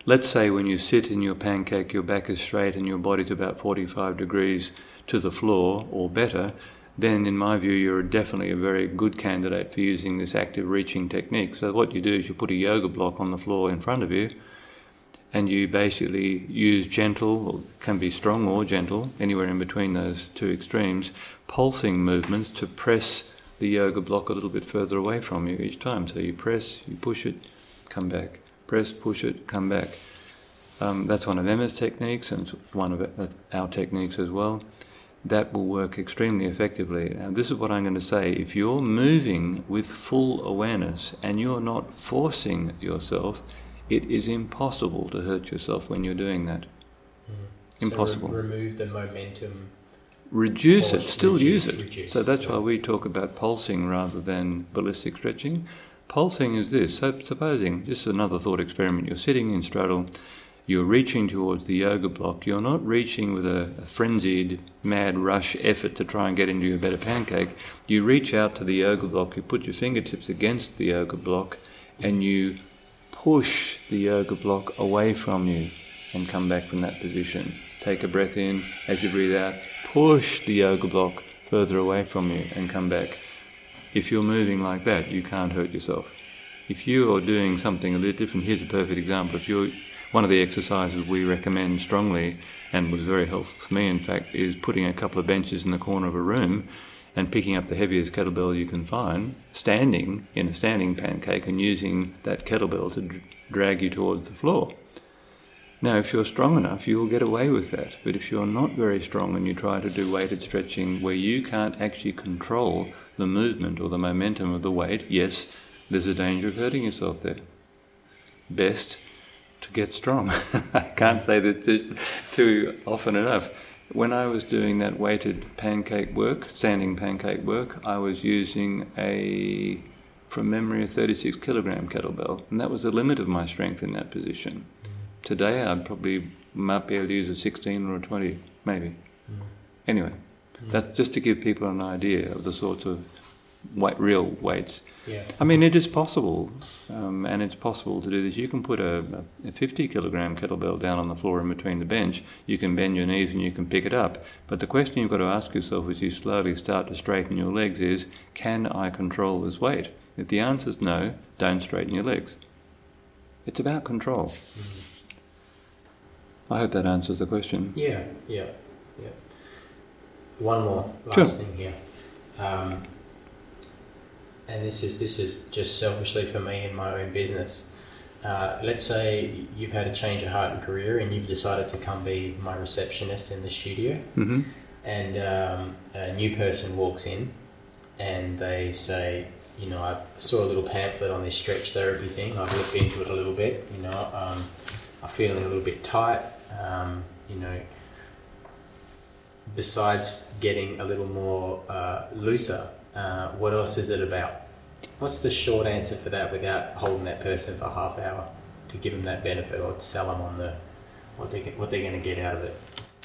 let's say when you sit in your pancake, your back is straight and your body's about 45 degrees to the floor or better then in my view you're definitely a very good candidate for using this active reaching technique. So what you do is you put a yoga block on the floor in front of you and you basically use gentle, or can be strong or gentle, anywhere in between those two extremes, pulsing movements to press the yoga block a little bit further away from you each time. So you press, you push it, come back, press, push it, come back. Um, that's one of Emmet's techniques and one of our techniques as well that will work extremely effectively. Now, this is what I'm going to say. If you're moving with full awareness and you're not forcing yourself, it is impossible to hurt yourself when you're doing that. Mm-hmm. Impossible. So re- remove the momentum. Reduce it, still reduce, use it. Reduce. So that's why we talk about pulsing rather than ballistic stretching. Pulsing is this. So supposing, just another thought experiment, you're sitting in straddle you're reaching towards the yoga block, you're not reaching with a, a, frenzied, mad rush effort to try and get into your better pancake. You reach out to the yoga block, you put your fingertips against the yoga block, and you push the yoga block away from you and come back from that position. Take a breath in as you breathe out, push the yoga block further away from you and come back. If you're moving like that, you can't hurt yourself. If you are doing something a little different, here's a perfect example. If you're one of the exercises we recommend strongly, and was very helpful for me, in fact, is putting a couple of benches in the corner of a room and picking up the heaviest kettlebell you can find, standing in a standing pancake and using that kettlebell to drag you towards the floor. Now, if you're strong enough, you'll get away with that. But if you're not very strong and you try to do weighted stretching where you can't actually control the movement or the momentum of the weight, yes, there's a danger of hurting yourself there. Best to get strong. I can't say this too, too often enough. when I was doing that weighted pancake work, standing pancake work, I was using a, from memory, a 36 kilogram kettlebell, and that was the limit of my strength in that position. Today, I'd probably might be able to use a 16 or a 20, maybe. Mm. Anyway, mm. that's just to give people an idea of the sorts of weight, real weights. Yeah. I mean, it is possible, um, and it's possible to do this. You can put a, a 50 kilogram kettlebell down on the floor in between the bench. You can bend your knees and you can pick it up. But the question you've got to ask yourself as you slowly start to straighten your legs is, can I control this weight? If the answer is no, don't straighten your legs. It's about control. I hope that answers the question. Yeah, yeah, yeah. One more last Sure. thing here, um, and this is this is just selfishly for me and my own business. Uh, let's say you've had a change of heart and career, and you've decided to come be my receptionist in the studio, hmm and um, a new person walks in, and they say, you know, I saw a little pamphlet on this stretch therapy thing. I've looked into it a little bit. You know, um, I'm feeling a little bit tight. Um, you know, besides getting a little more uh, looser, what else is it about? What's the short answer for that without holding that person for half hour to give them that benefit or to sell them on the what they what they're going to get out of it?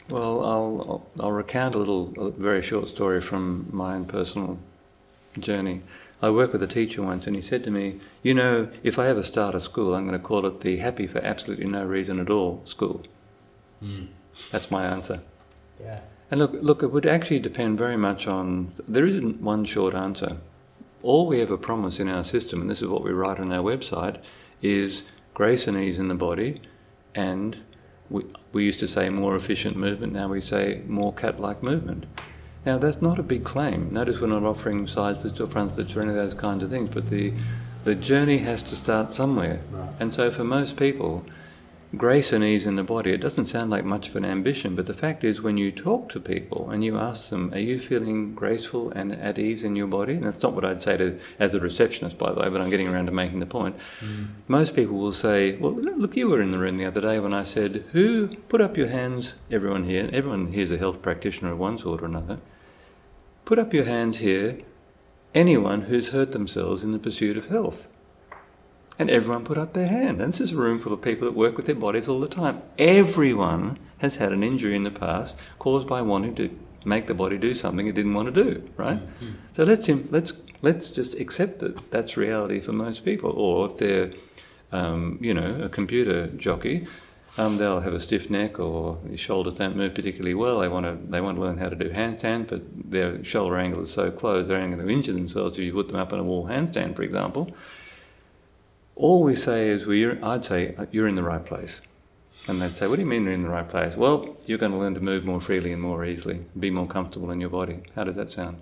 Well, I'll, I'll, I'll recount a little, a very short story from my own personal journey. I worked with a teacher once, and he said to me, "You know, if I ever start a school, I'm going to call it the Happy for Absolutely No Reason at All School." Mm. That's my answer. Yeah. And look, look, it would actually depend very much on. There isn't one short answer. All we ever promise in our system, and this is what we write on our website, is grace and ease in the body, and we, we used to say more efficient movement. Now we say more cat-like movement. Now that's not a big claim. Notice we're not offering side splits or front splits or any of those kinds of things. But the the journey has to start somewhere. And so for most people, grace and ease in the body, it doesn't sound like much of an ambition, but the fact is when you talk to people and you ask them, are you feeling graceful and at ease in your body? And that's not what I'd say to as a receptionist, by the way, but I'm getting around to making the point. Mm. Most people will say, well, look, you were in the room the other day when I said, who, put up your hands, everyone here, everyone here is a health practitioner of one sort or another, put up your hands here, anyone who's hurt themselves in the pursuit of health. And everyone put up their hand. And this is a room full of people that work with their bodies all the time. Everyone has had an injury in the past caused by wanting to make the body do something it didn't want to do, right? So let's let's let's just accept that that's reality for most people. Or if they're, um, you know, a computer jockey, um, they'll have a stiff neck or their shoulders don't move particularly well. They want to they want to learn how to do handstands, but their shoulder angle is so close they're going to injure themselves if you put them up in a wall handstand, for example. All we say is, well, you're, I'd say, uh, you're in the right place. And they'd say, what do you mean you're in the right place? Well, you're going to learn to move more freely and more easily, be more comfortable in your body. How does that sound?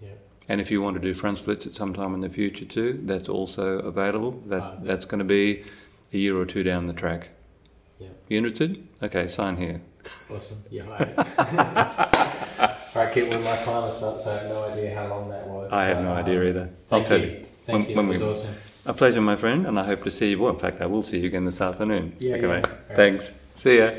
Yeah. And if you want to do front splits at some time in the future too, that's also available. That Ah, yeah. That's going to be a year or two down the track. Yeah. You interested? Okay, sign here. Awesome. Yeah. All right, keep with my timer's up, so I have no idea how long that was. I have no Um, idea either. I'll tell you. you. Thank When- you. when that was we- awesome. A pleasure, my friend, and I hope to see you. Well, in fact, I will see you again this afternoon. Yeah, okay, yeah. mate. All right. Thanks. See ya.